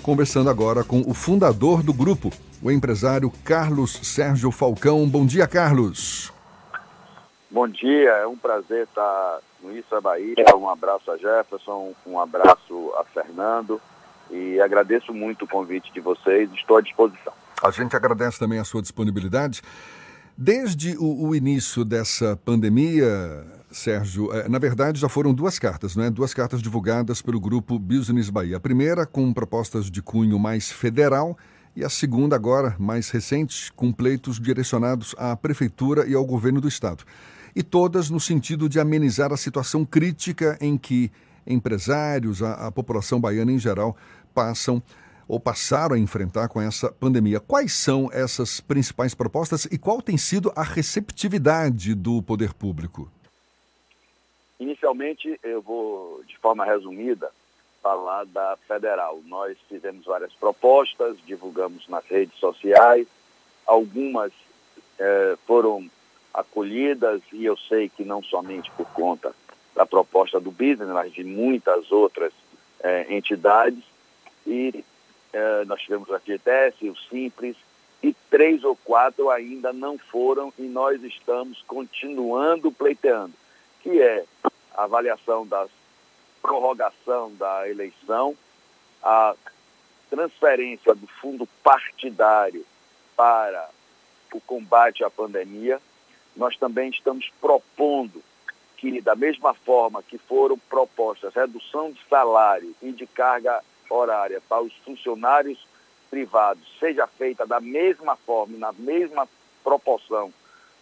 conversando agora com o fundador do grupo, o empresário Carlos Sérgio Falcão. Bom dia, Carlos. Bom dia, é um prazer estar no Isso é Bahia. Um abraço a Jefferson, um abraço a Fernando e agradeço muito o convite de vocês, estou à disposição. A gente agradece também a sua disponibilidade. Desde o, o início dessa pandemia, Sérgio, é, na verdade já foram duas cartas, não é? Duas cartas divulgadas pelo grupo Business Bahia. A primeira com propostas de cunho mais federal e a segunda agora, mais recente, com pleitos direcionados à prefeitura e ao governo do estado. E todas no sentido de amenizar a situação crítica em que empresários, a, a população baiana em geral, passam ou passaram a enfrentar com essa pandemia. Quais são essas principais propostas e qual tem sido a receptividade do poder público? Inicialmente, eu vou, de forma resumida, falar da federal. Nós fizemos várias propostas, divulgamos nas redes sociais, algumas eh, foram acolhidas e eu sei que não somente por conta da proposta do business, mas de muitas outras eh, entidades. E eh, nós tivemos a FGTS, o Simples, e três ou quatro ainda não foram e nós estamos continuando pleiteando, que é a avaliação da prorrogação da eleição, a transferência do fundo partidário para o combate à pandemia. Nós também estamos propondo que, da mesma forma que foram propostas redução de salário e de carga horária para os funcionários privados, seja feita da mesma forma na mesma proporção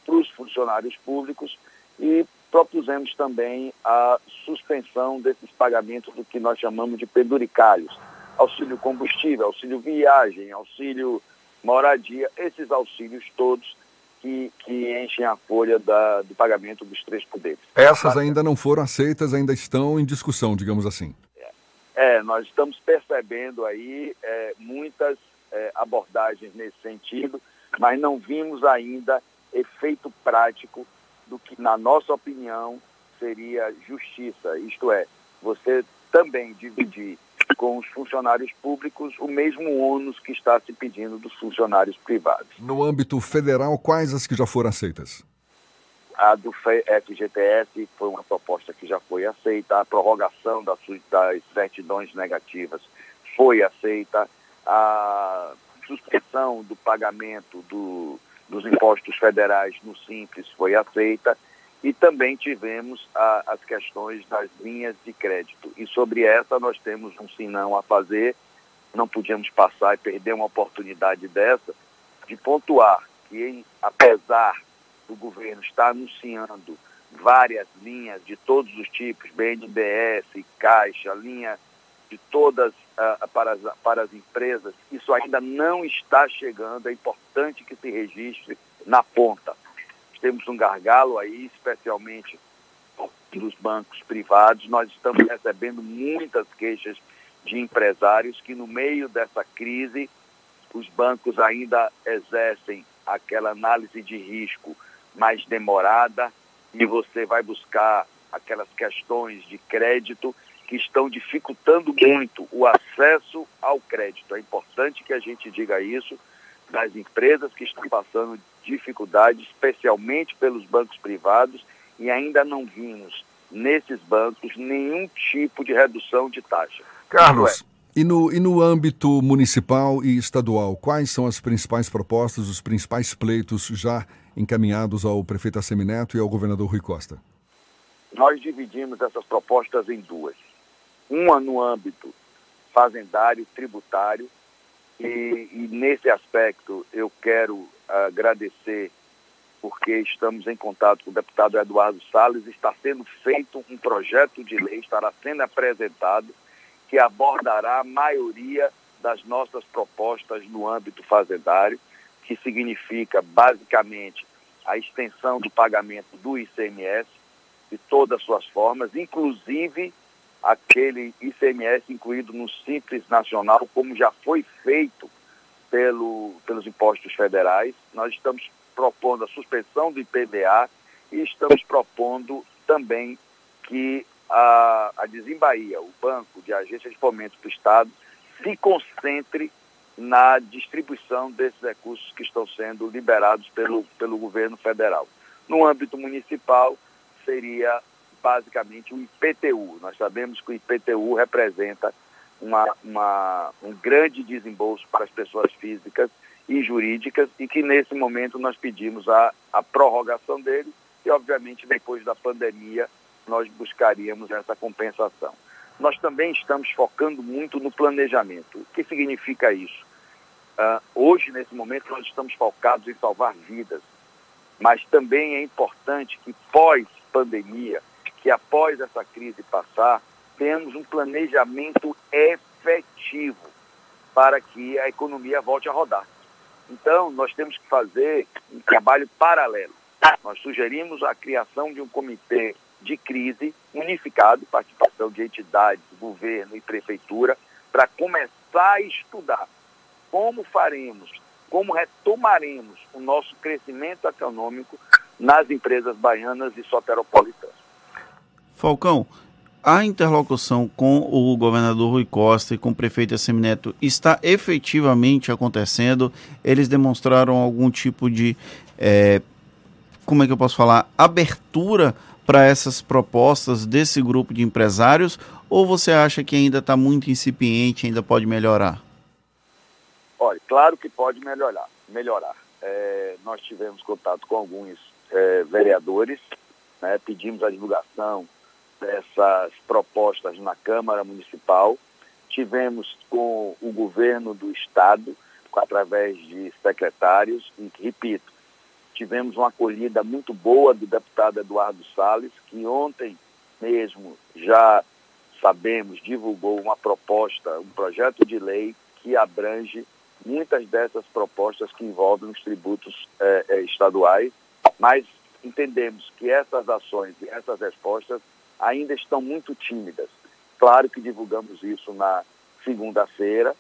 para os funcionários públicos e propusemos também a suspensão desses pagamentos do que nós chamamos de penduricalhos, auxílio combustível, auxílio viagem, auxílio moradia, esses auxílios todos que, que enchem a folha da, do pagamento dos três poderes. Essas ainda não foram aceitas, ainda estão em discussão, digamos assim. É, nós estamos percebendo aí é, muitas é, abordagens nesse sentido, mas não vimos ainda efeito prático do que, na nossa opinião, seria justiça. Isto é, você também dividir com os funcionários públicos o mesmo ônus que está se pedindo dos funcionários privados. No âmbito federal, quais as que já foram aceitas? A do FGTS foi uma proposta que já foi aceita, a prorrogação das, das certidões negativas foi aceita, a suspensão do pagamento do, dos impostos federais no Simples foi aceita e também tivemos a, as questões das linhas de crédito. E sobre essa nós temos um sinão a fazer, não podíamos passar e perder uma oportunidade dessa de pontuar que, apesar do governo estar anunciando várias linhas de todos os tipos, BNDES, Caixa, linha de todas uh, para, as, para as empresas, isso ainda não está chegando, é importante que se registre na ponta. Temos um gargalo aí, especialmente dos bancos privados, nós estamos recebendo muitas queixas de empresários que no meio dessa crise os bancos ainda exercem aquela análise de risco mais demorada e você vai buscar aquelas questões de crédito que estão dificultando muito o acesso ao crédito. É importante que a gente diga isso das empresas que estão passando dificuldade, especialmente pelos bancos privados, e ainda não vimos nesses bancos nenhum tipo de redução de taxa. Carlos, e no, e no âmbito municipal e estadual, quais são as principais propostas, os principais pleitos já encaminhados ao prefeito Assemineto e ao governador Rui Costa? Nós dividimos essas propostas em duas. Uma no âmbito fazendário, tributário, e, e nesse aspecto eu quero agradecer porque estamos em contato com o deputado Eduardo Salles, está sendo feito um projeto de lei, estará sendo apresentado, que abordará a maioria das nossas propostas no âmbito fazendário, que significa basicamente a extensão do pagamento do ICMS de todas as suas formas, inclusive aquele ICMS incluído no Simples Nacional, como já foi feito pelo, pelos impostos federais. Nós estamos propondo a suspensão do IPVA e estamos propondo também que a, a Desembaía, o Banco de Agência de Fomento do Estado, se concentre na distribuição desses recursos que estão sendo liberados pelo, pelo governo federal. No âmbito municipal, seria basicamente o IPTU. Nós sabemos que o IPTU representa uma, uma, um grande desembolso para as pessoas físicas e jurídicas e que nesse momento nós pedimos a, a prorrogação dele e, obviamente, depois da pandemia, nós buscaríamos essa compensação. Nós também estamos focando muito no planejamento. O que significa isso? Uh, hoje, nesse momento, nós estamos focados em salvar vidas, mas também é importante que pós-pandemia, que após essa crise passar, temos um planejamento efetivo para que a economia volte a rodar. Então, nós temos que fazer um trabalho paralelo. Nós sugerimos a criação de um comitê de crise unificado, participação de entidades, governo e prefeitura, para começar a estudar como faremos, como retomaremos o nosso crescimento econômico nas empresas baianas e soteropolitanas. Falcão, a interlocução com o governador Rui Costa e com o prefeito Assemineto está efetivamente acontecendo? Eles demonstraram algum tipo de, é, como é que eu posso falar, abertura para essas propostas desse grupo de empresários? Ou você acha que ainda está muito incipiente, ainda pode melhorar? Olha, claro que pode melhorar. melhorar. É, nós tivemos contato com alguns é, vereadores, né, pedimos a divulgação dessas propostas na Câmara Municipal. Tivemos com o governo do Estado, através de secretários, e, repito, tivemos uma acolhida muito boa do deputado Eduardo Salles, que ontem mesmo já sabemos, divulgou uma proposta, um projeto de lei que abrange muitas dessas propostas que envolvem os tributos eh, eh, estaduais, mas entendemos que essas ações e essas respostas ainda estão muito tímidas. Claro que divulgamos isso na segunda-feira,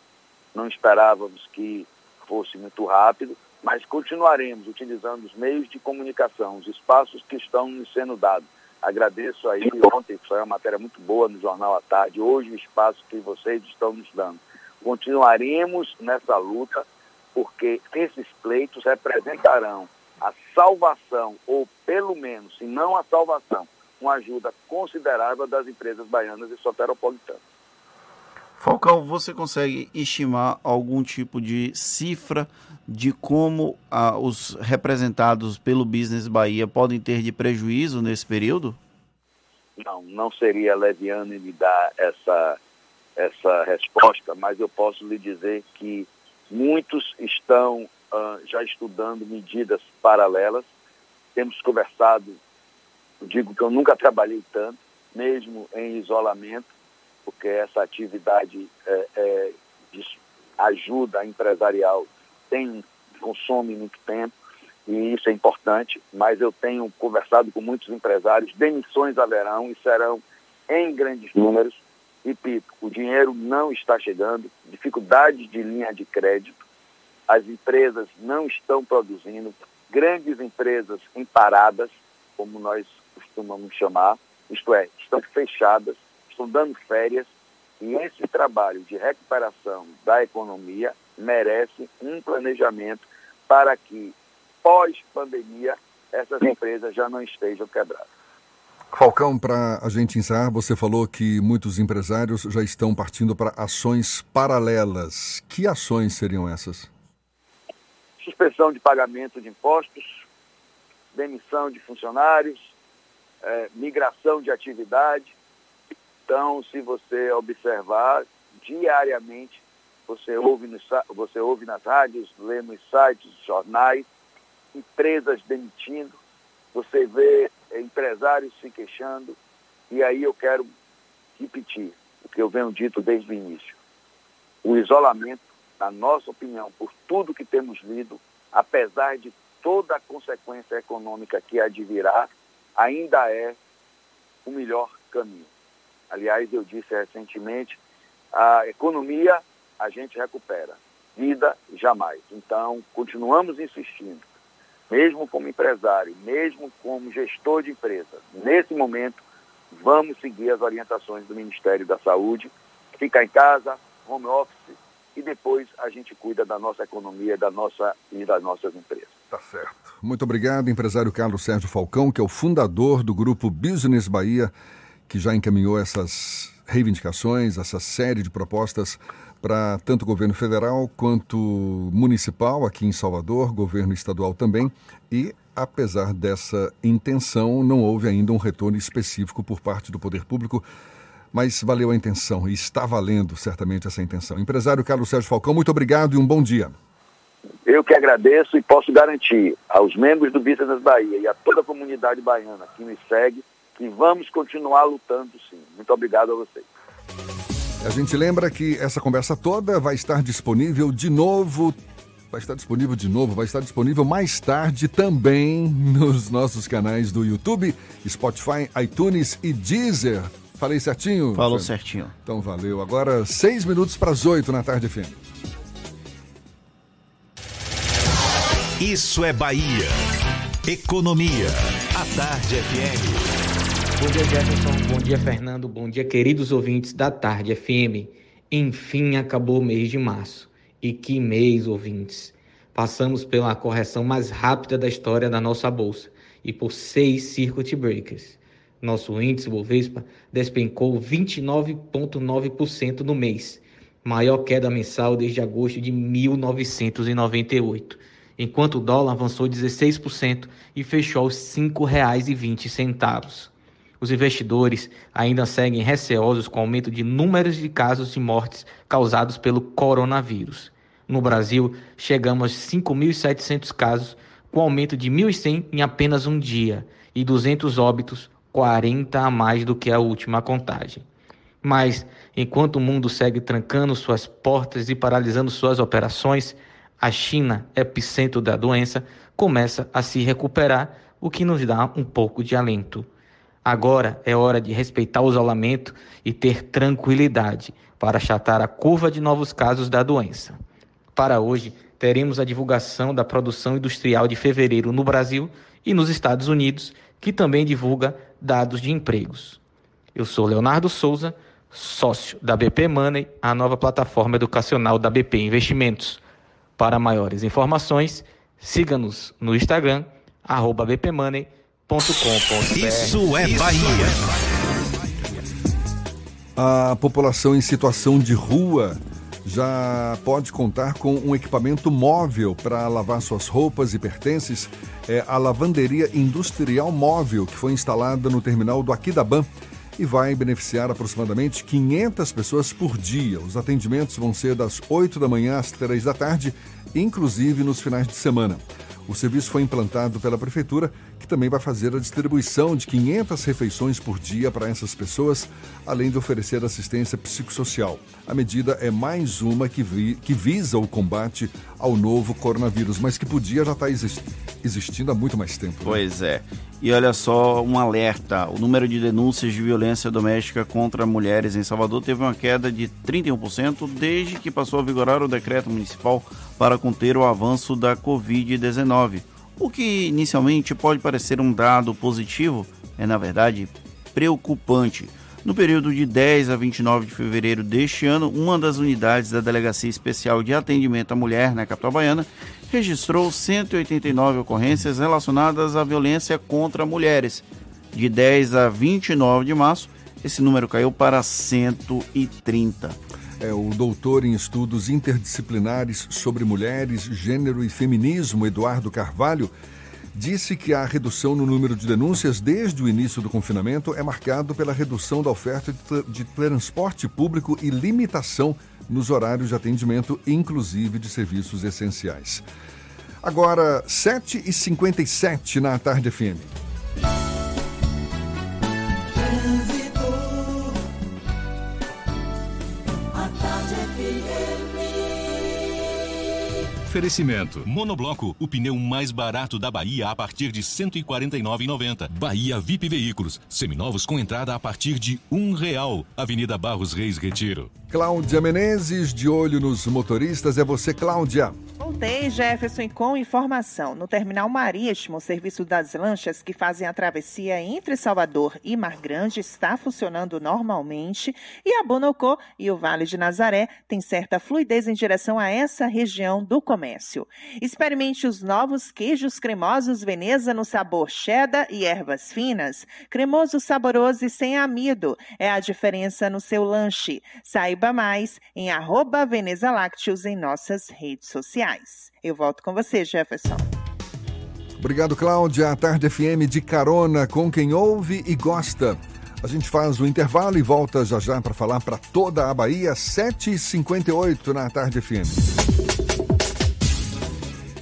não esperávamos que fosse muito rápido, mas continuaremos utilizando os meios de comunicação, os espaços que estão nos sendo dados. Agradeço aí, ontem foi uma matéria muito boa no Jornal à Tarde, hoje o espaço que vocês estão nos dando. Continuaremos nessa luta, porque esses pleitos representarão a salvação, ou pelo menos, se não a salvação, uma ajuda considerável das empresas baianas e soteropolitanas. Falcão, você consegue estimar algum tipo de cifra de como ah, os representados pelo Business Bahia podem ter de prejuízo nesse período? Não, não seria leviano em me dar essa, essa resposta, mas eu posso lhe dizer que muitos estão ah, já estudando medidas paralelas. Temos conversado, eu digo que eu nunca trabalhei tanto, mesmo em isolamento, porque essa atividade é, é, ajuda empresarial tem consome muito tempo e isso é importante, mas eu tenho conversado com muitos empresários, demissões haverão e serão em grandes números. Repito, o dinheiro não está chegando, dificuldades de linha de crédito, as empresas não estão produzindo, grandes empresas em paradas, como nós costumamos chamar, isto é, estão fechadas, estão dando férias, e esse trabalho de recuperação da economia merece um planejamento para que, pós-pandemia, essas empresas já não estejam quebradas. Falcão, para a gente encerrar, você falou que muitos empresários já estão partindo para ações paralelas. Que ações seriam essas? Suspensão de pagamento de impostos, demissão de funcionários, é, migração de atividade. Então, se você observar diariamente, você ouve, no, você ouve nas rádios, lê nos sites, jornais, empresas demitindo, você vê empresários se queixando, e aí eu quero repetir o que eu venho dito desde o início. O isolamento, na nossa opinião, por tudo que temos lido, apesar de toda a consequência econômica que advirá, ainda é o melhor caminho. Aliás, eu disse recentemente, a economia a gente recupera, vida jamais. Então, continuamos insistindo, mesmo como empresário, mesmo como gestor de empresa, nesse momento, vamos seguir as orientações do Ministério da Saúde, ficar em casa, home office, e depois a gente cuida da nossa economia da nossa, e das nossas empresas. Tá certo. Muito obrigado, empresário Carlos Sérgio Falcão, que é o fundador do grupo Business Bahia, que já encaminhou essas reivindicações, essa série de propostas para tanto o governo federal quanto municipal aqui em Salvador, governo estadual também, e apesar dessa intenção, não houve ainda um retorno específico por parte do poder público, mas valeu a intenção e está valendo certamente essa intenção. Empresário Carlos Sérgio Falcão, muito obrigado e um bom dia. Eu que agradeço e posso garantir aos membros do Business Bahia e a toda a comunidade baiana que me segue que vamos continuar lutando sim. Muito obrigado a vocês. A gente lembra que essa conversa toda vai estar disponível de novo vai estar disponível de novo, vai estar disponível mais tarde também nos nossos canais do YouTube, Spotify, iTunes e Deezer. Falei certinho? Falou certinho. Então valeu. Agora seis minutos para as oito na tarde FM. Isso é Bahia. Economia. A Tarde FM. Bom dia, Jefferson. Bom dia, Fernando. Bom dia, queridos ouvintes da Tarde FM. Enfim, acabou o mês de março. E que mês, ouvintes! Passamos pela correção mais rápida da história da nossa bolsa e por seis circuit breakers. Nosso índice Bovespa despencou 29,9% no mês, maior queda mensal desde agosto de 1998 enquanto o dólar avançou 16% e fechou aos R$ 5,20. Os investidores ainda seguem receosos com o aumento de números de casos de mortes causados pelo coronavírus. No Brasil, chegamos a 5.700 casos, com aumento de 1.100 em apenas um dia, e 200 óbitos, 40 a mais do que a última contagem. Mas, enquanto o mundo segue trancando suas portas e paralisando suas operações, a China, epicentro da doença, começa a se recuperar, o que nos dá um pouco de alento. Agora é hora de respeitar o isolamento e ter tranquilidade para achatar a curva de novos casos da doença. Para hoje, teremos a divulgação da produção industrial de fevereiro no Brasil e nos Estados Unidos, que também divulga dados de empregos. Eu sou Leonardo Souza, sócio da BP Money, a nova plataforma educacional da BP Investimentos. Para maiores informações, siga-nos no Instagram, bpmoney.com.br. Isso é Bahia. A população em situação de rua já pode contar com um equipamento móvel para lavar suas roupas e pertences. É a lavanderia industrial móvel que foi instalada no terminal do Aquidaban e vai beneficiar aproximadamente 500 pessoas por dia. Os atendimentos vão ser das 8 da manhã às 3 da tarde, inclusive nos finais de semana. O serviço foi implantado pela Prefeitura, que também vai fazer a distribuição de 500 refeições por dia para essas pessoas, além de oferecer assistência psicossocial. A medida é mais uma que, vi, que visa o combate ao novo coronavírus, mas que podia já estar exist, existindo há muito mais tempo. Né? Pois é. E olha só, um alerta: o número de denúncias de violência doméstica contra mulheres em Salvador teve uma queda de 31% desde que passou a vigorar o decreto municipal para conter o avanço da Covid-19. O que inicialmente pode parecer um dado positivo é, na verdade, preocupante. No período de 10 a 29 de fevereiro deste ano, uma das unidades da Delegacia Especial de Atendimento à Mulher na capital baiana registrou 189 ocorrências relacionadas à violência contra mulheres. De 10 a 29 de março, esse número caiu para 130. É o doutor em estudos interdisciplinares sobre mulheres, gênero e feminismo, Eduardo Carvalho, disse que a redução no número de denúncias desde o início do confinamento é marcado pela redução da oferta de transporte público e limitação nos horários de atendimento, inclusive de serviços essenciais. Agora, 7h57 na Tarde FM. Oferecimento. Monobloco, o pneu mais barato da Bahia a partir de R$ 149,90. Bahia VIP Veículos, seminovos com entrada a partir de um real. Avenida Barros Reis Retiro. Cláudia Menezes, de olho nos motoristas. É você, Cláudia. Voltei, Jefferson, com informação. No Terminal Marítimo, o serviço das lanchas que fazem a travessia entre Salvador e Mar Grande está funcionando normalmente e a Bonocô e o Vale de Nazaré têm certa fluidez em direção a essa região do comércio. Experimente os novos queijos cremosos Veneza no sabor cheddar e ervas finas. Cremoso, saboroso e sem amido. É a diferença no seu lanche. Saiba mais em arroba Veneza Lácteos em nossas redes sociais. Eu volto com você, Jefferson. Obrigado, Cláudia. A Tarde FM de carona com quem ouve e gosta. A gente faz o intervalo e volta já já para falar para toda a Bahia, 7h58 na Tarde FM.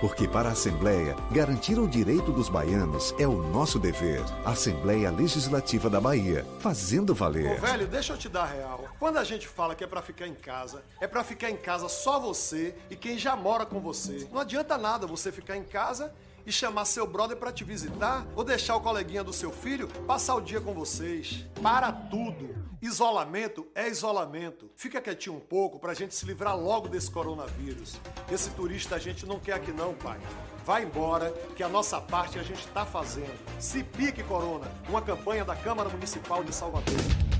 Porque para a Assembleia, garantir o direito dos baianos é o nosso dever. Assembleia Legislativa da Bahia, fazendo valer. Ô, velho, deixa eu te dar real. Quando a gente fala que é para ficar em casa, é para ficar em casa só você e quem já mora com você. Não adianta nada você ficar em casa e chamar seu brother para te visitar ou deixar o coleguinha do seu filho passar o dia com vocês. Para tudo. Isolamento é isolamento. Fica quietinho um pouco pra gente se livrar logo desse coronavírus. Esse turista a gente não quer aqui não, pai. Vai embora, que a nossa parte a gente tá fazendo. Se pique, Corona, uma campanha da Câmara Municipal de Salvador.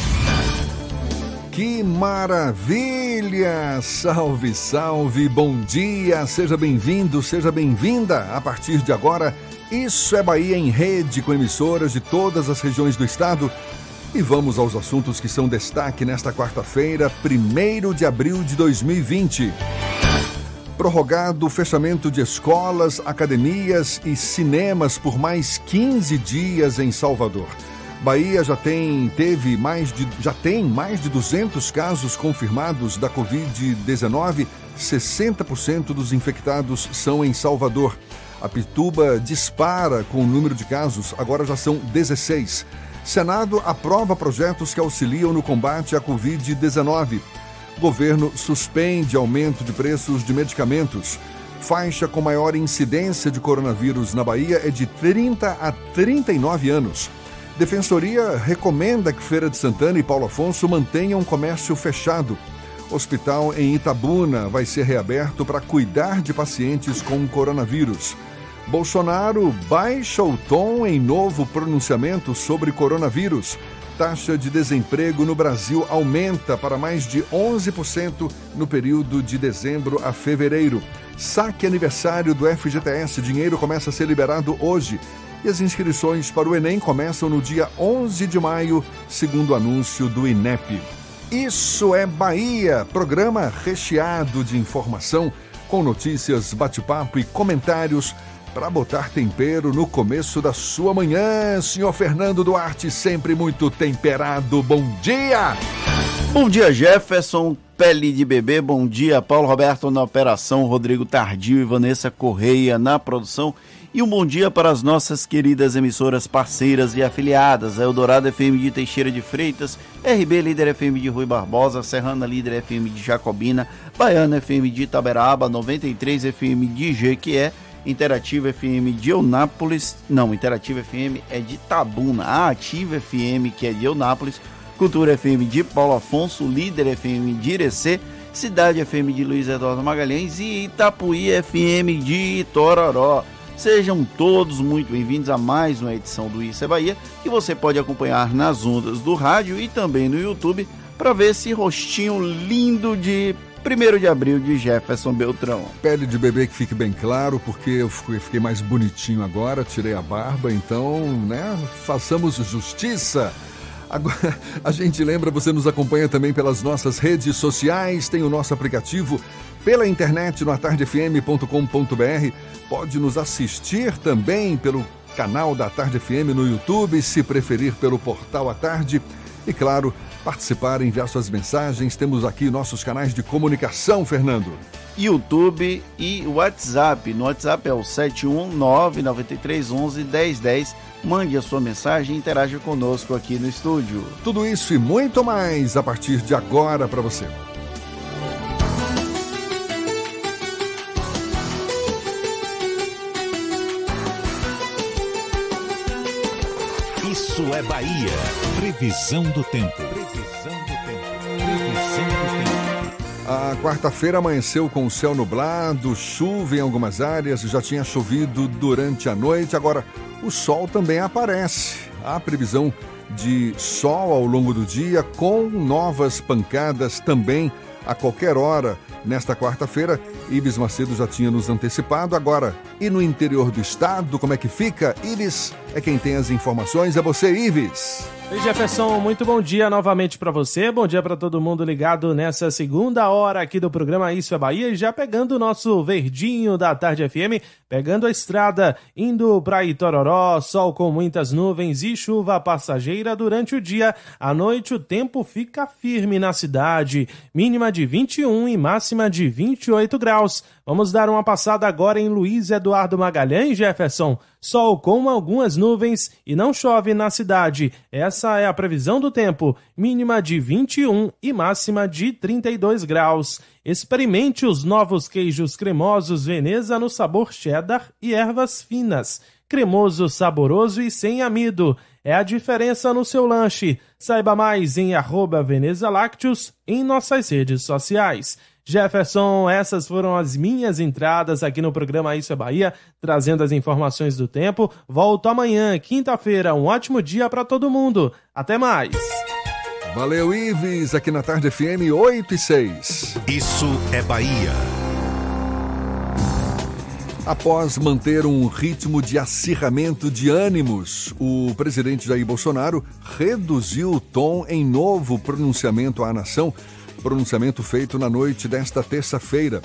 Que maravilha! Salve, salve, bom dia! Seja bem-vindo, seja bem-vinda. A partir de agora, Isso é Bahia em rede com emissoras de todas as regiões do estado. E vamos aos assuntos que são destaque nesta quarta-feira, 1 de abril de 2020. Prorrogado o fechamento de escolas, academias e cinemas por mais 15 dias em Salvador. Bahia já tem teve mais de já tem mais de 200 casos confirmados da COVID-19, 60% dos infectados são em Salvador. A Pituba dispara com o número de casos, agora já são 16. Senado aprova projetos que auxiliam no combate à Covid-19. Governo suspende aumento de preços de medicamentos. Faixa com maior incidência de coronavírus na Bahia é de 30 a 39 anos. Defensoria recomenda que Feira de Santana e Paulo Afonso mantenham comércio fechado. Hospital em Itabuna vai ser reaberto para cuidar de pacientes com coronavírus. Bolsonaro baixa o tom em novo pronunciamento sobre coronavírus. Taxa de desemprego no Brasil aumenta para mais de 11% no período de dezembro a fevereiro. Saque aniversário do FGTS. Dinheiro começa a ser liberado hoje e as inscrições para o Enem começam no dia 11 de maio, segundo o anúncio do INEP. Isso é Bahia, programa recheado de informação, com notícias, bate-papo e comentários para botar tempero no começo da sua manhã. Senhor Fernando Duarte, sempre muito temperado. Bom dia! Bom dia, Jefferson. Pele de bebê, bom dia. Paulo Roberto na operação, Rodrigo Tardio e Vanessa Correia na produção. E um bom dia para as nossas queridas emissoras parceiras e afiliadas, a Eldorado FM de Teixeira de Freitas, RB Líder FM de Rui Barbosa, Serrana Líder FM de Jacobina, Baiana FM de Itaberaba, 93 FM de Jequié, Interativa FM de Eunápolis, não, Interativa FM é de Tabuna, a Ativa FM que é de Eunápolis, Cultura FM de Paulo Afonso, Líder FM de Irecê, Cidade FM de Luiz Eduardo Magalhães e Itapuí FM de Itororó. Sejam todos muito bem-vindos a mais uma edição do Isso é Bahia, que você pode acompanhar nas ondas do rádio e também no YouTube para ver esse rostinho lindo de 1 de abril de Jefferson Beltrão. Pele de bebê que fique bem claro, porque eu fiquei mais bonitinho agora, tirei a barba, então, né, façamos justiça. Agora, [LAUGHS] a gente lembra, você nos acompanha também pelas nossas redes sociais, tem o nosso aplicativo pela internet no atardefm.com.br. Pode nos assistir também pelo canal da Tarde FM no YouTube, se preferir pelo portal à tarde. E claro, participar, enviar suas mensagens. Temos aqui nossos canais de comunicação, Fernando. YouTube e WhatsApp. No WhatsApp é o 71993111010. Mande a sua mensagem e interaja conosco aqui no estúdio. Tudo isso e muito mais a partir de agora para você. Isso é Bahia. Previsão do tempo. Previsão do tempo. Previsão do tempo. A quarta-feira amanheceu com o céu nublado, chuva em algumas áreas, já tinha chovido durante a noite, agora o sol também aparece. Há previsão de sol ao longo do dia, com novas pancadas também a qualquer hora nesta quarta-feira. Ibis Macedo já tinha nos antecipado. Agora, e no interior do estado, como é que fica? Iris é quem tem as informações. É você, Ives. Jefferson, muito bom dia novamente para você. Bom dia para todo mundo ligado nessa segunda hora aqui do programa Isso é Bahia. E já pegando o nosso verdinho da Tarde FM, pegando a estrada, indo para Itororó, sol com muitas nuvens e chuva passageira durante o dia. À noite, o tempo fica firme na cidade, mínima de 21 e máxima de 28 graus. Vamos dar uma passada agora em Luiz Eduardo Magalhães, Jefferson. Sol com algumas nuvens e não chove na cidade. Essa é a previsão do tempo, mínima de 21 e máxima de 32 graus. Experimente os novos queijos cremosos Veneza no sabor cheddar e ervas finas. Cremoso, saboroso e sem amido. É a diferença no seu lanche. Saiba mais em arroba Veneza Lácteos em nossas redes sociais. Jefferson, essas foram as minhas entradas aqui no programa Isso é Bahia, trazendo as informações do tempo. Volto amanhã, quinta-feira. Um ótimo dia para todo mundo. Até mais. Valeu, Ives, aqui na Tarde FM 8 e 6. Isso é Bahia. Após manter um ritmo de acirramento de ânimos, o presidente Jair Bolsonaro reduziu o tom em novo pronunciamento à nação Pronunciamento feito na noite desta terça-feira.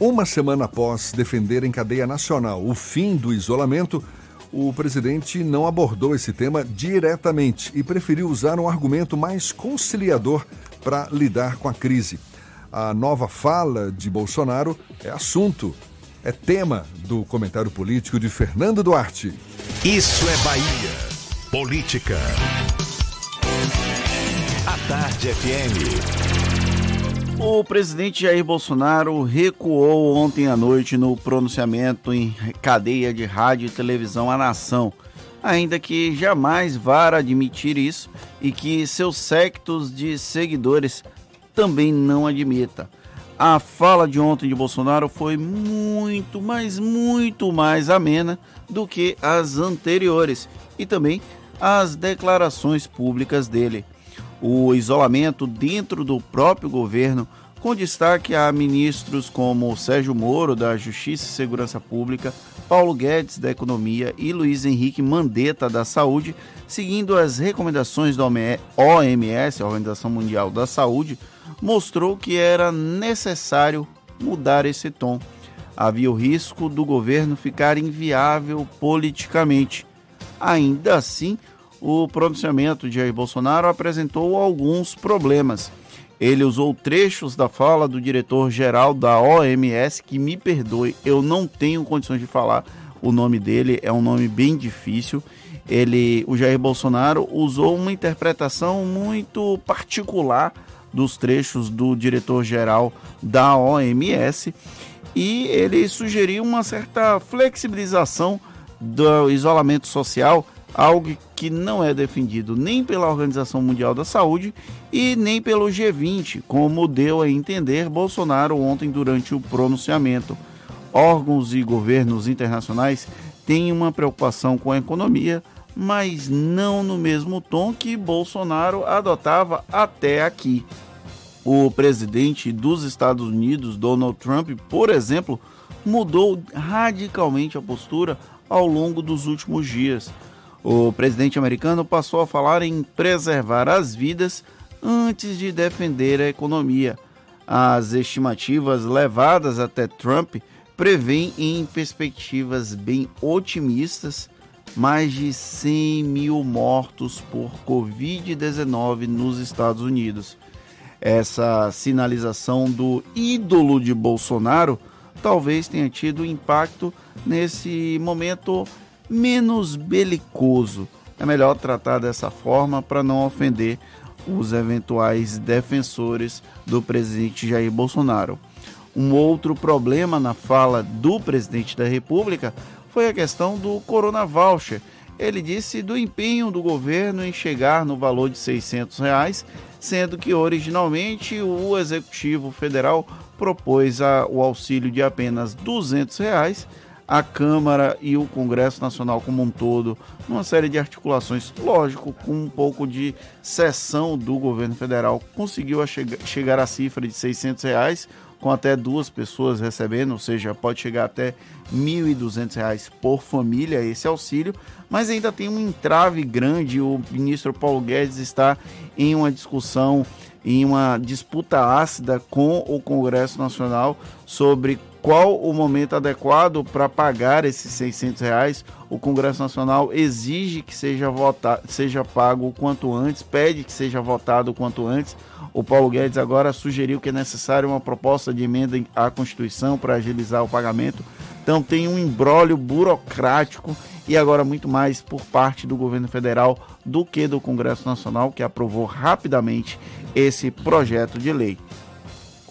Uma semana após defender em cadeia nacional o fim do isolamento, o presidente não abordou esse tema diretamente e preferiu usar um argumento mais conciliador para lidar com a crise. A nova fala de Bolsonaro é assunto, é tema do comentário político de Fernando Duarte. Isso é Bahia. Política. A Tarde FM. O presidente Jair Bolsonaro recuou ontem à noite no pronunciamento em cadeia de rádio e televisão à nação, ainda que jamais vá admitir isso e que seus sectos de seguidores também não admita. A fala de ontem de Bolsonaro foi muito, mas muito mais amena do que as anteriores e também as declarações públicas dele o isolamento dentro do próprio governo, com destaque a ministros como Sérgio Moro, da Justiça e Segurança Pública, Paulo Guedes, da Economia e Luiz Henrique Mandetta, da Saúde, seguindo as recomendações da OMS, a Organização Mundial da Saúde, mostrou que era necessário mudar esse tom. Havia o risco do governo ficar inviável politicamente. Ainda assim, o pronunciamento de Jair Bolsonaro apresentou alguns problemas. Ele usou trechos da fala do diretor-geral da OMS, que me perdoe, eu não tenho condições de falar o nome dele, é um nome bem difícil. Ele, o Jair Bolsonaro usou uma interpretação muito particular dos trechos do diretor-geral da OMS e ele sugeriu uma certa flexibilização do isolamento social algo que não é defendido nem pela Organização Mundial da Saúde e nem pelo G20, como deu a entender Bolsonaro ontem durante o pronunciamento. Órgãos e governos internacionais têm uma preocupação com a economia, mas não no mesmo tom que Bolsonaro adotava até aqui. O presidente dos Estados Unidos, Donald Trump, por exemplo, mudou radicalmente a postura ao longo dos últimos dias. O presidente americano passou a falar em preservar as vidas antes de defender a economia. As estimativas levadas até Trump prevêem, em perspectivas bem otimistas, mais de 100 mil mortos por Covid-19 nos Estados Unidos. Essa sinalização do ídolo de Bolsonaro talvez tenha tido impacto nesse momento menos belicoso. É melhor tratar dessa forma para não ofender os eventuais defensores do presidente Jair Bolsonaro. Um outro problema na fala do presidente da República foi a questão do Corona Voucher. Ele disse do empenho do governo em chegar no valor de 600 reais, sendo que originalmente o Executivo Federal propôs o auxílio de apenas 200 reais a Câmara e o Congresso Nacional como um todo, numa série de articulações, lógico, com um pouco de cessão do governo federal, conseguiu chegar à cifra de 600 reais, com até duas pessoas recebendo, ou seja, pode chegar até R$ 1.200 por família esse auxílio, mas ainda tem um entrave grande. O ministro Paulo Guedes está em uma discussão, em uma disputa ácida com o Congresso Nacional sobre qual o momento adequado para pagar esses 600 reais. O Congresso Nacional exige que seja, votado, seja pago o quanto antes, pede que seja votado o quanto antes. O Paulo Guedes agora sugeriu que é necessário uma proposta de emenda à Constituição para agilizar o pagamento. Então tem um embrólio burocrático e agora muito mais por parte do governo federal do que do Congresso Nacional, que aprovou rapidamente esse projeto de lei.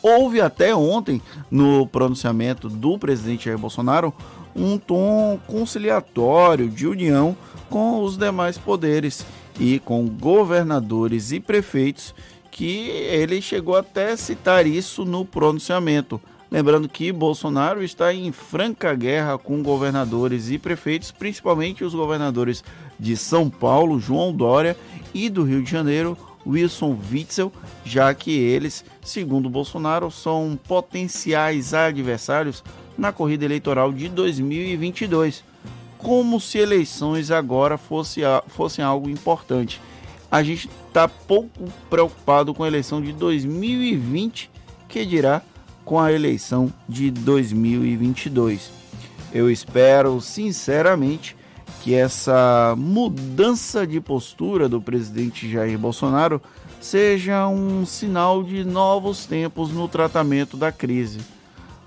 Houve até ontem, no pronunciamento do presidente Jair Bolsonaro, um tom conciliatório de união com os demais poderes e com governadores e prefeitos, que ele chegou até a citar isso no pronunciamento. Lembrando que Bolsonaro está em franca guerra com governadores e prefeitos, principalmente os governadores de São Paulo, João Dória, e do Rio de Janeiro, Wilson Witzel, já que eles, segundo Bolsonaro, são potenciais adversários na corrida eleitoral de 2022. Como se eleições agora fosse, fossem algo importante. A gente está pouco preocupado com a eleição de 2020, que dirá com a eleição de 2022. Eu espero, sinceramente, que essa mudança de postura do presidente Jair Bolsonaro seja um sinal de novos tempos no tratamento da crise.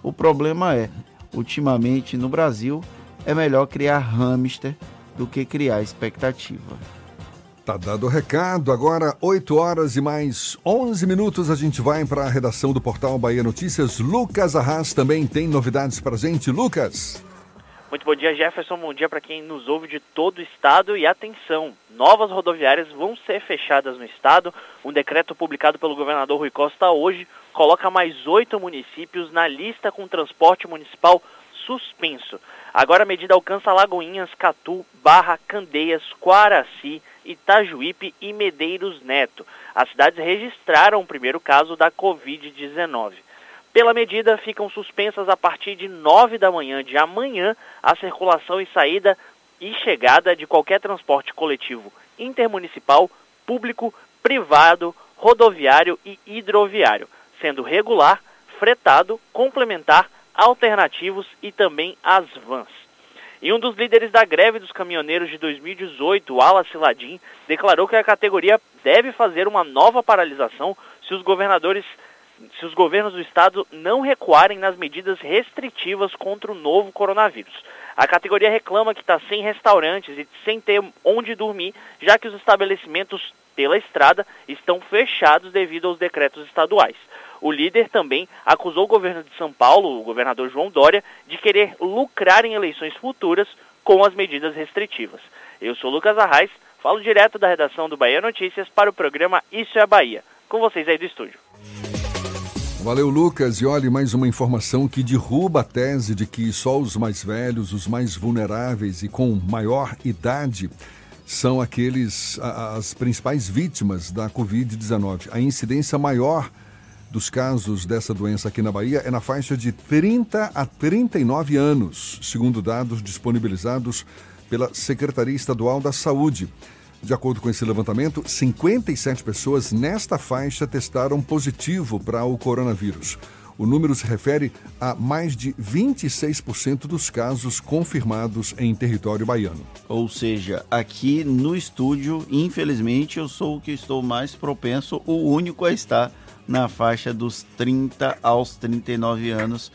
O problema é, ultimamente no Brasil, é melhor criar hamster do que criar expectativa. Tá dado o recado, agora 8 horas e mais 11 minutos a gente vai para a redação do portal Bahia Notícias. Lucas Arras também tem novidades para gente. Lucas. Muito bom dia, Jefferson. Bom dia para quem nos ouve de todo o estado. E atenção, novas rodoviárias vão ser fechadas no estado. Um decreto publicado pelo governador Rui Costa hoje coloca mais oito municípios na lista com transporte municipal suspenso. Agora a medida alcança Lagoinhas, Catu, Barra, Candeias, Quaraci, Itajuípe e Medeiros Neto. As cidades registraram o primeiro caso da Covid-19. Pela medida, ficam suspensas a partir de 9 da manhã de amanhã a circulação e saída e chegada de qualquer transporte coletivo intermunicipal, público, privado, rodoviário e hidroviário, sendo regular, fretado, complementar, alternativos e também as vans. E um dos líderes da greve dos caminhoneiros de 2018, Wallace Ladim, declarou que a categoria deve fazer uma nova paralisação se os governadores se os governos do estado não recuarem nas medidas restritivas contra o novo coronavírus. A categoria reclama que está sem restaurantes e sem ter onde dormir, já que os estabelecimentos pela estrada estão fechados devido aos decretos estaduais. O líder também acusou o governo de São Paulo, o governador João Dória, de querer lucrar em eleições futuras com as medidas restritivas. Eu sou Lucas Arraes, falo direto da redação do Bahia Notícias para o programa Isso é Bahia. Com vocês aí do estúdio. Valeu, Lucas. E olhe mais uma informação que derruba a tese de que só os mais velhos, os mais vulneráveis e com maior idade são aqueles as principais vítimas da Covid-19. A incidência maior dos casos dessa doença aqui na Bahia é na faixa de 30 a 39 anos, segundo dados disponibilizados pela Secretaria Estadual da Saúde. De acordo com esse levantamento, 57 pessoas nesta faixa testaram positivo para o coronavírus. O número se refere a mais de 26% dos casos confirmados em território baiano. Ou seja, aqui no estúdio, infelizmente, eu sou o que estou mais propenso, o único a estar na faixa dos 30 aos 39 anos.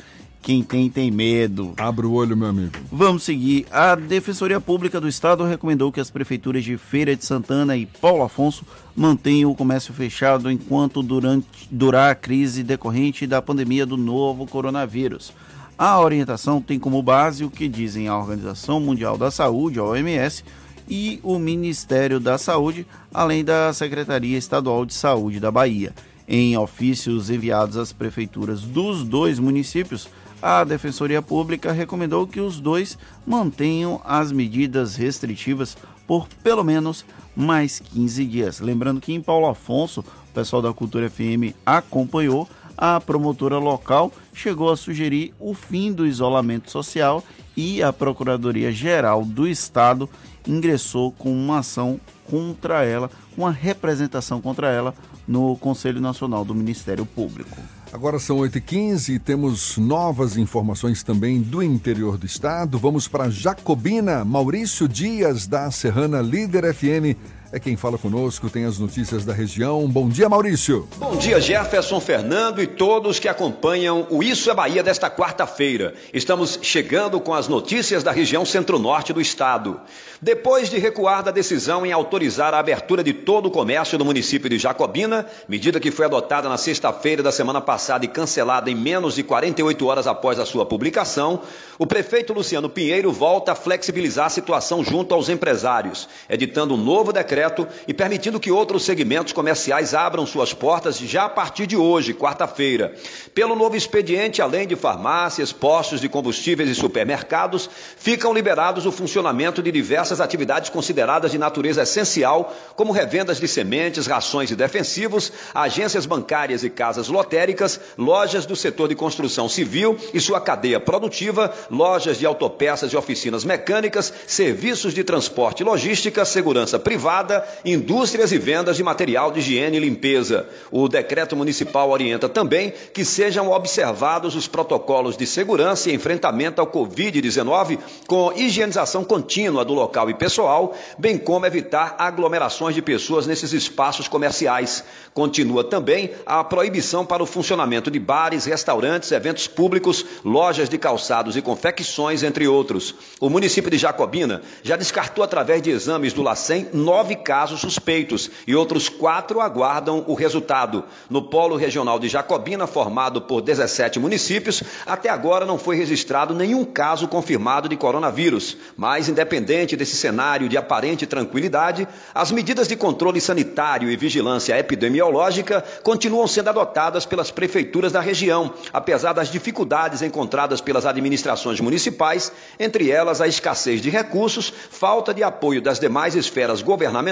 Quem tem, tem medo. Abra o olho, meu amigo. Vamos seguir. A Defensoria Pública do Estado recomendou que as prefeituras de Feira de Santana e Paulo Afonso mantenham o comércio fechado enquanto durante, durar a crise decorrente da pandemia do novo coronavírus. A orientação tem como base o que dizem a Organização Mundial da Saúde, a OMS, e o Ministério da Saúde, além da Secretaria Estadual de Saúde da Bahia. Em ofícios enviados às prefeituras dos dois municípios, a Defensoria Pública recomendou que os dois mantenham as medidas restritivas por pelo menos mais 15 dias. Lembrando que em Paulo Afonso, o pessoal da Cultura FM acompanhou, a promotora local chegou a sugerir o fim do isolamento social e a Procuradoria Geral do Estado ingressou com uma ação contra ela, uma representação contra ela no Conselho Nacional do Ministério Público. Agora são 8h15 e temos novas informações também do interior do estado. Vamos para Jacobina. Maurício Dias, da Serrana Líder FN, é quem fala conosco, tem as notícias da região. Bom dia, Maurício. Bom dia, Jefferson Fernando e todos que acompanham o Isso é Bahia desta quarta-feira. Estamos chegando com as notícias da região centro-norte do estado. Depois de recuar da decisão em autorizar a abertura de todo o comércio no município de Jacobina, medida que foi adotada na sexta-feira da semana passada e cancelada em menos de 48 horas após a sua publicação, o prefeito Luciano Pinheiro volta a flexibilizar a situação junto aos empresários, editando um novo decreto e permitindo que outros segmentos comerciais abram suas portas já a partir de hoje, quarta-feira. Pelo novo expediente, além de farmácias, postos de combustíveis e supermercados, ficam liberados o funcionamento de diversas atividades consideradas de natureza essencial, como revendas de sementes, rações e defensivos, agências bancárias e casas lotéricas, lojas do setor de construção civil e sua cadeia produtiva, lojas de autopeças e oficinas mecânicas, serviços de transporte e logística, segurança privada, indústrias e vendas de material de higiene e limpeza. O decreto municipal orienta também que sejam observados os protocolos de segurança e enfrentamento ao Covid-19 com higienização contínua do local e pessoal, bem como evitar aglomerações de pessoas nesses espaços comerciais. Continua também a proibição para o funcionamento de bares, restaurantes, eventos públicos, lojas de calçados e confecções, entre outros. O município de Jacobina já descartou através de exames do LACEN nove casos suspeitos e outros quatro aguardam o resultado. No Polo Regional de Jacobina, formado por 17 municípios, até agora não foi registrado nenhum caso confirmado de coronavírus. Mas, independente desse cenário de aparente tranquilidade, as medidas de controle sanitário e vigilância epidemiológica continuam sendo adotadas pelas prefeituras da região, apesar das dificuldades encontradas pelas administrações municipais, entre elas a escassez de recursos, falta de apoio das demais esferas governamentais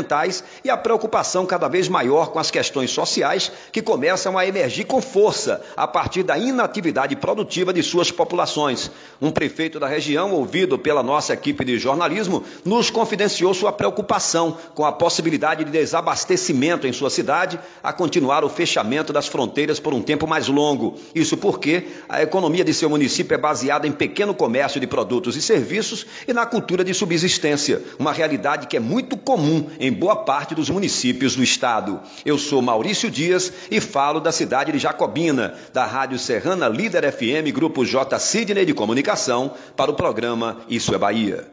e a preocupação cada vez maior com as questões sociais que começam a emergir com força a partir da inatividade produtiva de suas populações. Um prefeito da região, ouvido pela nossa equipe de jornalismo, nos confidenciou sua preocupação com a possibilidade de desabastecimento em sua cidade, a continuar o fechamento das fronteiras por um tempo mais longo. Isso porque a economia de seu município é baseada em pequeno comércio de produtos e serviços e na cultura de subsistência, uma realidade que é muito comum em boa parte dos municípios do estado. Eu sou Maurício Dias e falo da cidade de Jacobina, da Rádio Serrana Líder FM, Grupo J. Sidney de Comunicação, para o programa Isso é Bahia.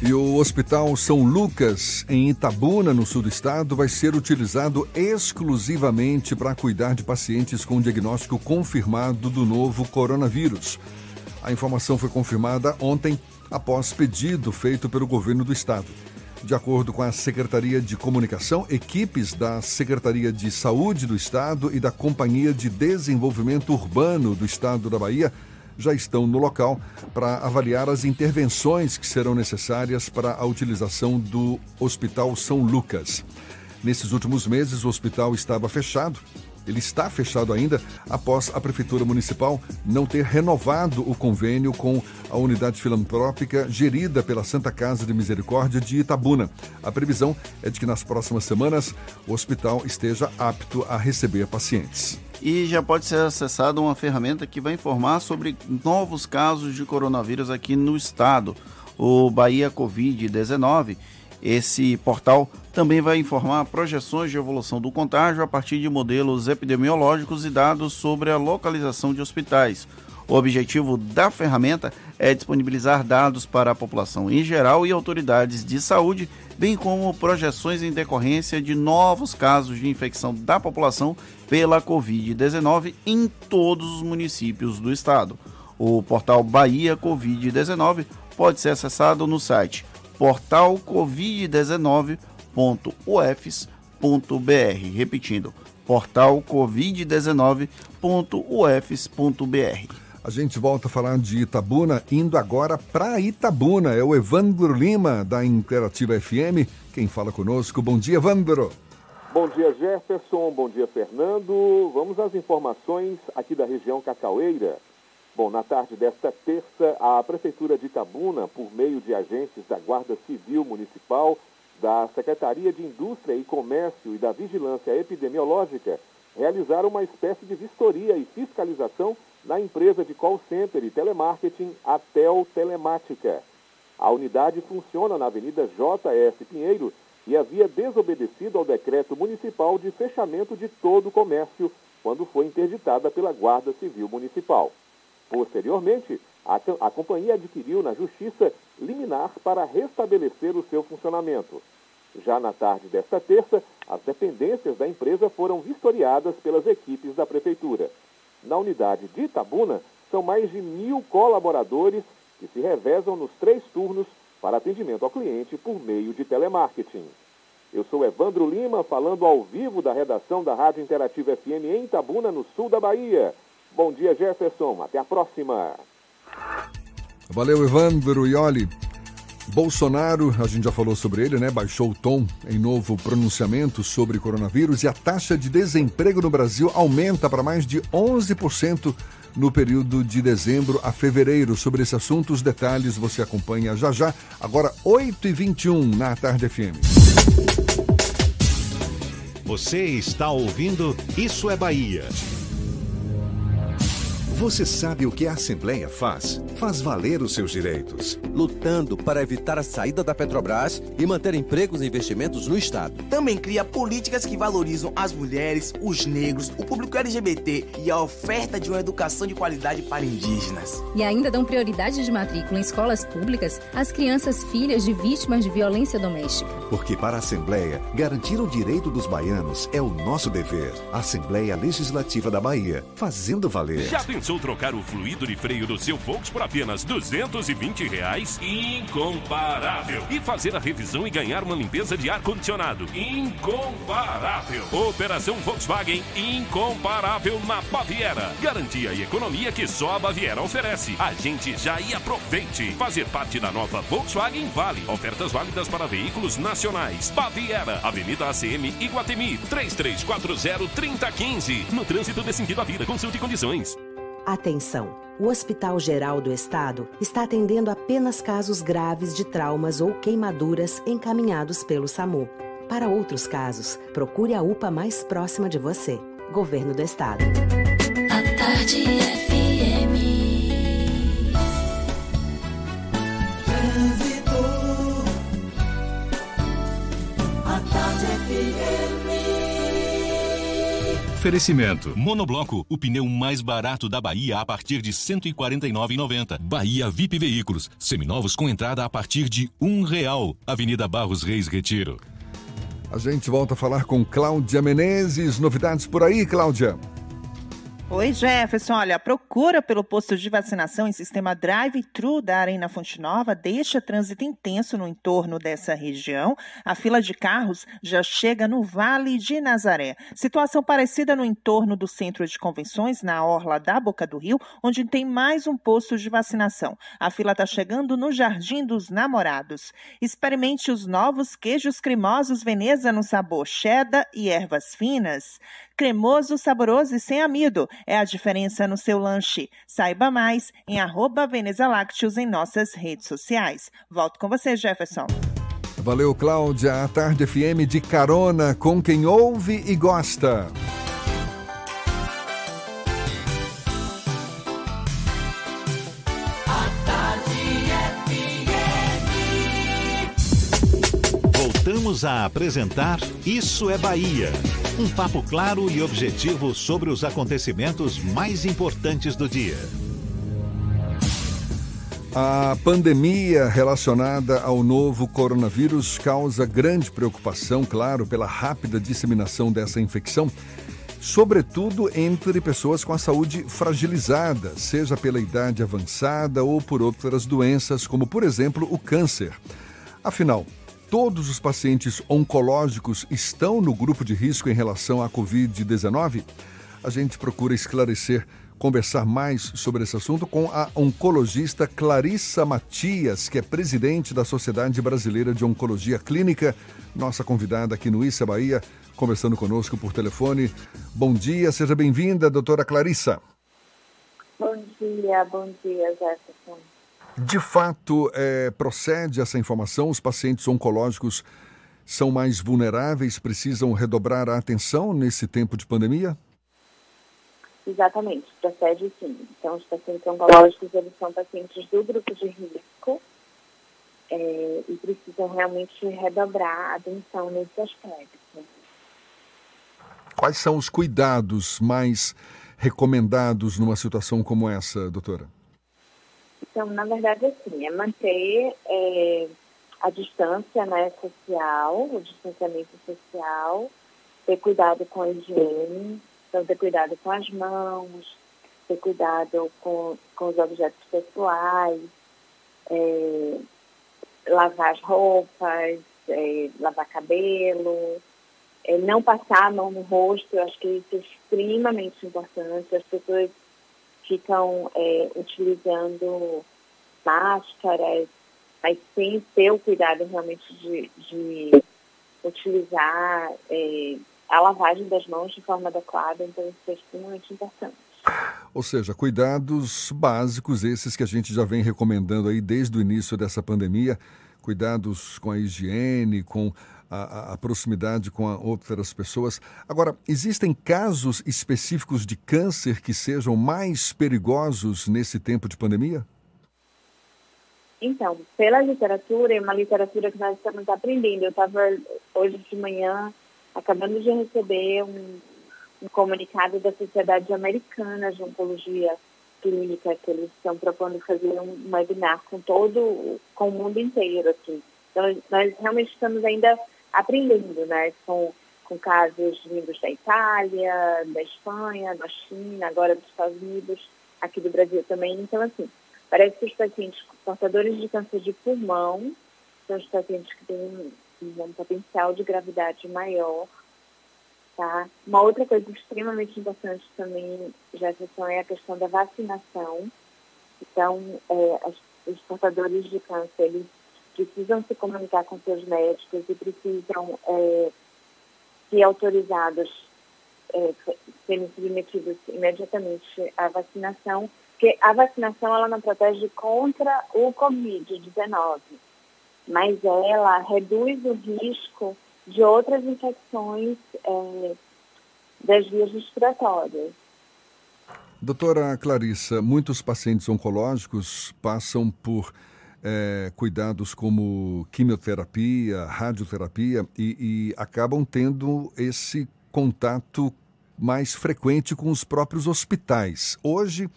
E o Hospital São Lucas, em Itabuna, no sul do estado, vai ser utilizado exclusivamente para cuidar de pacientes com diagnóstico confirmado do novo coronavírus. A informação foi confirmada ontem após pedido feito pelo governo do estado. De acordo com a Secretaria de Comunicação, equipes da Secretaria de Saúde do Estado e da Companhia de Desenvolvimento Urbano do Estado da Bahia já estão no local para avaliar as intervenções que serão necessárias para a utilização do Hospital São Lucas. Nesses últimos meses, o hospital estava fechado. Ele está fechado ainda após a Prefeitura Municipal não ter renovado o convênio com a unidade filantrópica gerida pela Santa Casa de Misericórdia de Itabuna. A previsão é de que nas próximas semanas o hospital esteja apto a receber pacientes e já pode ser acessada uma ferramenta que vai informar sobre novos casos de coronavírus aqui no estado, o Bahia Covid-19. Esse portal também vai informar projeções de evolução do contágio a partir de modelos epidemiológicos e dados sobre a localização de hospitais. O objetivo da ferramenta é disponibilizar dados para a população em geral e autoridades de saúde, bem como projeções em decorrência de novos casos de infecção da população pela Covid-19 em todos os municípios do estado. O portal Bahia Covid-19 pode ser acessado no site portalcovid19.ufs.br. Repetindo, portalcovid19.ufs.br. A gente volta a falar de Itabuna, indo agora para Itabuna. É o Evandro Lima, da Interativa FM, quem fala conosco. Bom dia, Evandro. Bom dia, Jefferson. Bom dia, Fernando. Vamos às informações aqui da região Cacaueira. Bom, na tarde desta terça, a Prefeitura de Itabuna, por meio de agentes da Guarda Civil Municipal, da Secretaria de Indústria e Comércio e da Vigilância Epidemiológica, realizaram uma espécie de vistoria e fiscalização na empresa de call center e telemarketing Atel Telemática. A unidade funciona na Avenida J.S. Pinheiro e havia desobedecido ao decreto municipal de fechamento de todo o comércio quando foi interditada pela Guarda Civil Municipal. Posteriormente, a, a companhia adquiriu na Justiça liminar para restabelecer o seu funcionamento. Já na tarde desta terça, as dependências da empresa foram vistoriadas pelas equipes da Prefeitura. Na unidade de Itabuna, são mais de mil colaboradores que se revezam nos três turnos para atendimento ao cliente por meio de telemarketing. Eu sou Evandro Lima, falando ao vivo da redação da Rádio Interativa FM em Itabuna, no sul da Bahia. Bom dia, Jefferson. Até a próxima. Valeu, Evandro. E olhe, Bolsonaro, a gente já falou sobre ele, né? Baixou o tom em novo pronunciamento sobre coronavírus e a taxa de desemprego no Brasil aumenta para mais de 11% no período de dezembro a fevereiro. Sobre esse assunto, os detalhes você acompanha já já. Agora, 8h21 na Tarde FM. Você está ouvindo Isso é Bahia. Você sabe o que a Assembleia faz? Faz valer os seus direitos. Lutando para evitar a saída da Petrobras e manter empregos e investimentos no Estado. Também cria políticas que valorizam as mulheres, os negros, o público LGBT e a oferta de uma educação de qualidade para indígenas. E ainda dão prioridade de matrícula em escolas públicas às crianças filhas de vítimas de violência doméstica. Porque para a Assembleia, garantir o direito dos baianos é o nosso dever. Assembleia Legislativa da Bahia, fazendo valer. Pensou trocar o fluido de freio do seu Volks por apenas 220 reais? Incomparável! E fazer a revisão e ganhar uma limpeza de ar-condicionado? Incomparável! Operação Volkswagen incomparável na Baviera. Garantia e economia que só a Baviera oferece. A gente já e aproveite. Fazer parte da nova Volkswagen Vale. Ofertas válidas para veículos nacionais. Baviera, Avenida ACM Iguatemi, 3340-3015. No trânsito de sentido à vida, consulte condições. Atenção! O Hospital Geral do Estado está atendendo apenas casos graves de traumas ou queimaduras encaminhados pelo SAMU. Para outros casos, procure a UPA mais próxima de você. Governo do Estado. Oferecimento. Monobloco, o pneu mais barato da Bahia a partir de R$ 149,90. Bahia VIP Veículos, seminovos com entrada a partir de um real. Avenida Barros Reis Retiro. A gente volta a falar com Cláudia Menezes. Novidades por aí, Cláudia? Oi, Jefferson. Olha, a procura pelo posto de vacinação em sistema drive-thru da Arena Fonte Nova deixa trânsito intenso no entorno dessa região. A fila de carros já chega no Vale de Nazaré. Situação parecida no entorno do centro de convenções, na orla da Boca do Rio, onde tem mais um posto de vacinação. A fila está chegando no Jardim dos Namorados. Experimente os novos queijos cremosos Veneza no sabor cheddar e ervas finas. Cremoso, saboroso e sem amido. É a diferença no seu lanche. Saiba mais em arroba em nossas redes sociais. Volto com você, Jefferson. Valeu, Cláudia. A Tarde FM de carona com quem ouve e gosta. Voltamos a apresentar Isso é Bahia. Um papo claro e objetivo sobre os acontecimentos mais importantes do dia. A pandemia relacionada ao novo coronavírus causa grande preocupação, claro, pela rápida disseminação dessa infecção, sobretudo entre pessoas com a saúde fragilizada, seja pela idade avançada ou por outras doenças, como, por exemplo, o câncer. Afinal, todos os pacientes oncológicos estão no grupo de risco em relação à Covid-19? A gente procura esclarecer, conversar mais sobre esse assunto com a oncologista Clarissa Matias, que é presidente da Sociedade Brasileira de Oncologia Clínica, nossa convidada aqui no Issa Bahia, conversando conosco por telefone. Bom dia, seja bem-vinda, doutora Clarissa. Bom dia, bom dia, Jefferson. De fato, é, procede essa informação? Os pacientes oncológicos são mais vulneráveis, precisam redobrar a atenção nesse tempo de pandemia? Exatamente, procede sim. Então, os pacientes oncológicos, eles são pacientes do grupo de risco é, e precisam realmente redobrar a atenção nesse aspecto. Quais são os cuidados mais recomendados numa situação como essa, doutora? Então, na verdade, assim, é manter é, a distância né, social, o distanciamento social, ter cuidado com a higiene, então ter cuidado com as mãos, ter cuidado com, com os objetos pessoais, é, lavar as roupas, é, lavar cabelo, é, não passar a mão no rosto, eu acho que isso é extremamente importante. As pessoas ficam é, utilizando máscaras, mas sem ter o cuidado realmente de, de utilizar é, a lavagem das mãos de forma adequada, então isso é extremamente importante. Ou seja, cuidados básicos, esses que a gente já vem recomendando aí desde o início dessa pandemia, cuidados com a higiene, com a, a, proximidade com outras pessoas. Agora, existem casos específicos de câncer que sejam mais perigosos nesse tempo de pandemia? Então, pela literatura, é uma literatura que nós estamos aprendendo. Eu estava hoje de manhã acabando de receber um, um comunicado da Sociedade Americana de Oncologia Clínica, que eles estão propondo fazer um webinar com todo, com o mundo inteiro, assim. Então, nós realmente estamos ainda aprendendo, né, com, com casos vindos da Itália, da Espanha, da China, agora dos Estados Unidos, aqui do Brasil também. Então, assim, parece que os pacientes portadores de câncer de pulmão são os pacientes que têm um, potencial de gravidade maior, tá? Uma outra coisa extremamente importante também, Jefferson, é a questão da vacinação. Então, é, as, os portadores de câncer, eles precisam se comunicar com seus médicos e precisam é, ser autorizados, é, serem submetidos imediatamente à vacinação, porque a vacinação ela não protege contra o Covid-19, mas ela reduz o risco de outras infecções é, das vias respiratórias. Doutora Clarissa, muitos pacientes oncológicos passam por é, cuidados como quimioterapia, radioterapia e, e acabam tendo esse contato mais frequente com os próprios hospitais. Hoje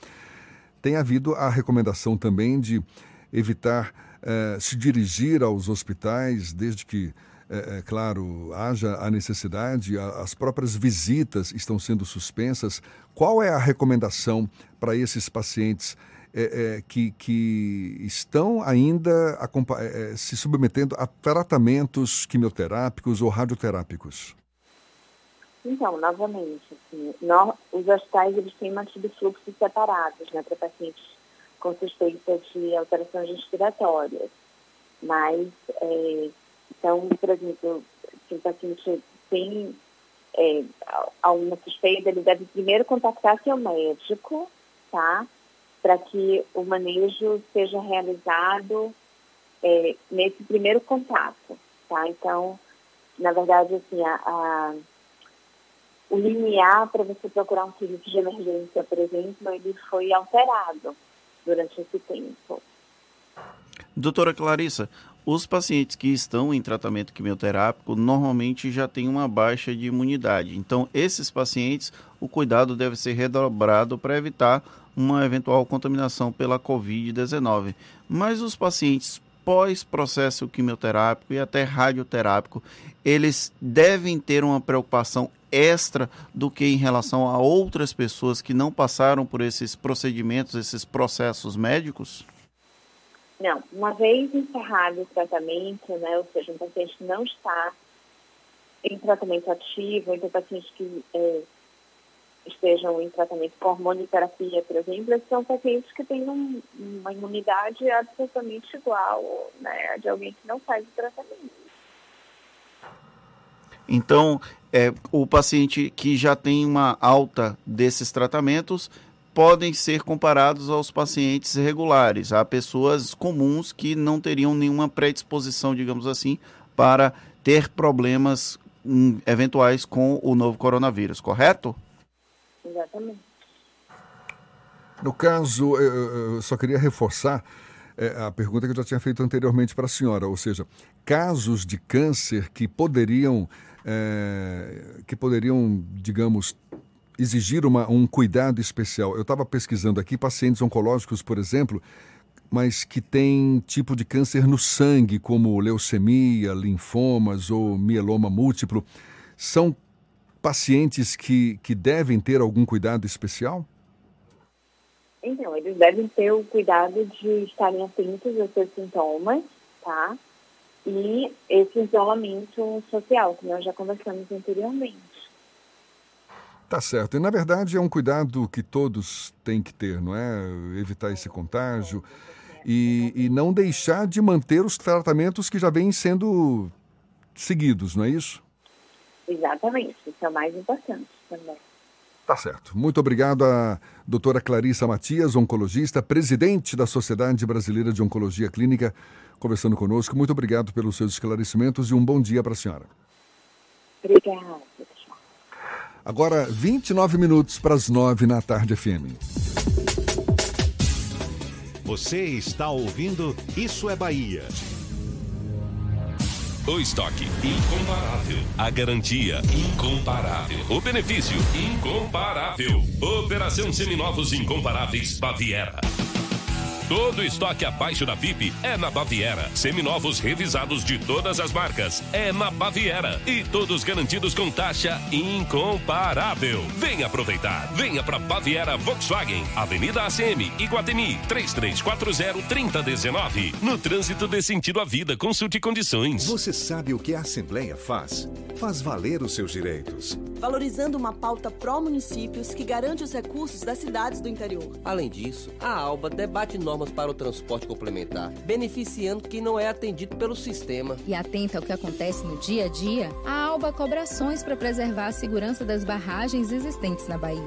tem havido a recomendação também de evitar é, se dirigir aos hospitais, desde que, é, é, claro, haja a necessidade, as próprias visitas estão sendo suspensas. Qual é a recomendação para esses pacientes é, é, que, que estão ainda é, é, se submetendo a tratamentos quimioterápicos ou radioterápicos? Então, novamente, assim, nós, os hospitais eles têm mantido fluxos separados né, para pacientes com suspeita de alterações respiratórias. Mas, é, então, por exemplo, se o paciente tem é, alguma suspeita, ele deve primeiro contactar seu médico, tá? Para que o manejo seja realizado é, nesse primeiro contato, tá? Então, na verdade, assim, a, a o limiar para você procurar um serviço de emergência, por exemplo, ele foi alterado durante esse tempo. Doutora Clarissa, os pacientes que estão em tratamento quimioterápico normalmente já têm uma baixa de imunidade. Então, esses pacientes, o cuidado deve ser redobrado para evitar uma eventual contaminação pela Covid-19. Mas os pacientes pós-processo quimioterápico e até radioterápico, eles devem ter uma preocupação extra do que em relação a outras pessoas que não passaram por esses procedimentos, esses processos médicos? Não, uma vez encerrado o tratamento, né, ou seja, um paciente não está em tratamento ativo, então pacientes que é, estejam em tratamento com hormonioterapia, por exemplo, são pacientes que têm um, uma imunidade absolutamente igual né, de alguém que não faz o tratamento. Então, é, o paciente que já tem uma alta desses tratamentos podem ser comparados aos pacientes regulares, a pessoas comuns que não teriam nenhuma predisposição, digamos assim, para ter problemas hum, eventuais com o novo coronavírus, correto? Exatamente. No caso, eu só queria reforçar é a pergunta que eu já tinha feito anteriormente para a senhora, ou seja, casos de câncer que poderiam, é, que poderiam, digamos, exigir uma, um cuidado especial. Eu estava pesquisando aqui pacientes oncológicos, por exemplo, mas que têm tipo de câncer no sangue, como leucemia, linfomas ou mieloma múltiplo. São pacientes que, que devem ter algum cuidado especial? Então, eles devem ter o cuidado de estarem atentos aos seus sintomas, tá? E esse isolamento social, que nós já conversamos anteriormente. Tá certo. E na verdade é um cuidado que todos têm que ter, não é? Evitar esse contágio e, e não deixar de manter os tratamentos que já vêm sendo seguidos, não é isso? Exatamente, isso é o mais importante também. Tá certo. Muito obrigado à doutora Clarissa Matias, oncologista, presidente da Sociedade Brasileira de Oncologia Clínica, conversando conosco. Muito obrigado pelos seus esclarecimentos e um bom dia para a senhora. Obrigada. Agora, 29 minutos para as 9 na tarde FM. Você está ouvindo Isso é Bahia. O estoque incomparável. A garantia incomparável. O benefício incomparável. Operação Seminovos Incomparáveis Baviera. Todo estoque abaixo da FIP é na Baviera. Seminovos revisados de todas as marcas é na Baviera. E todos garantidos com taxa incomparável. Venha aproveitar. Venha para Baviera Volkswagen. Avenida ACM, Iguatemi, 3340-3019. No trânsito dê sentido à vida. Consulte condições. Você sabe o que a Assembleia faz? Faz valer os seus direitos. Valorizando uma pauta pró-municípios que garante os recursos das cidades do interior. Além disso, a ALBA debate normas para o transporte complementar, beneficiando quem não é atendido pelo sistema. E atenta ao que acontece no dia a dia, a ALBA cobra ações para preservar a segurança das barragens existentes na Bahia.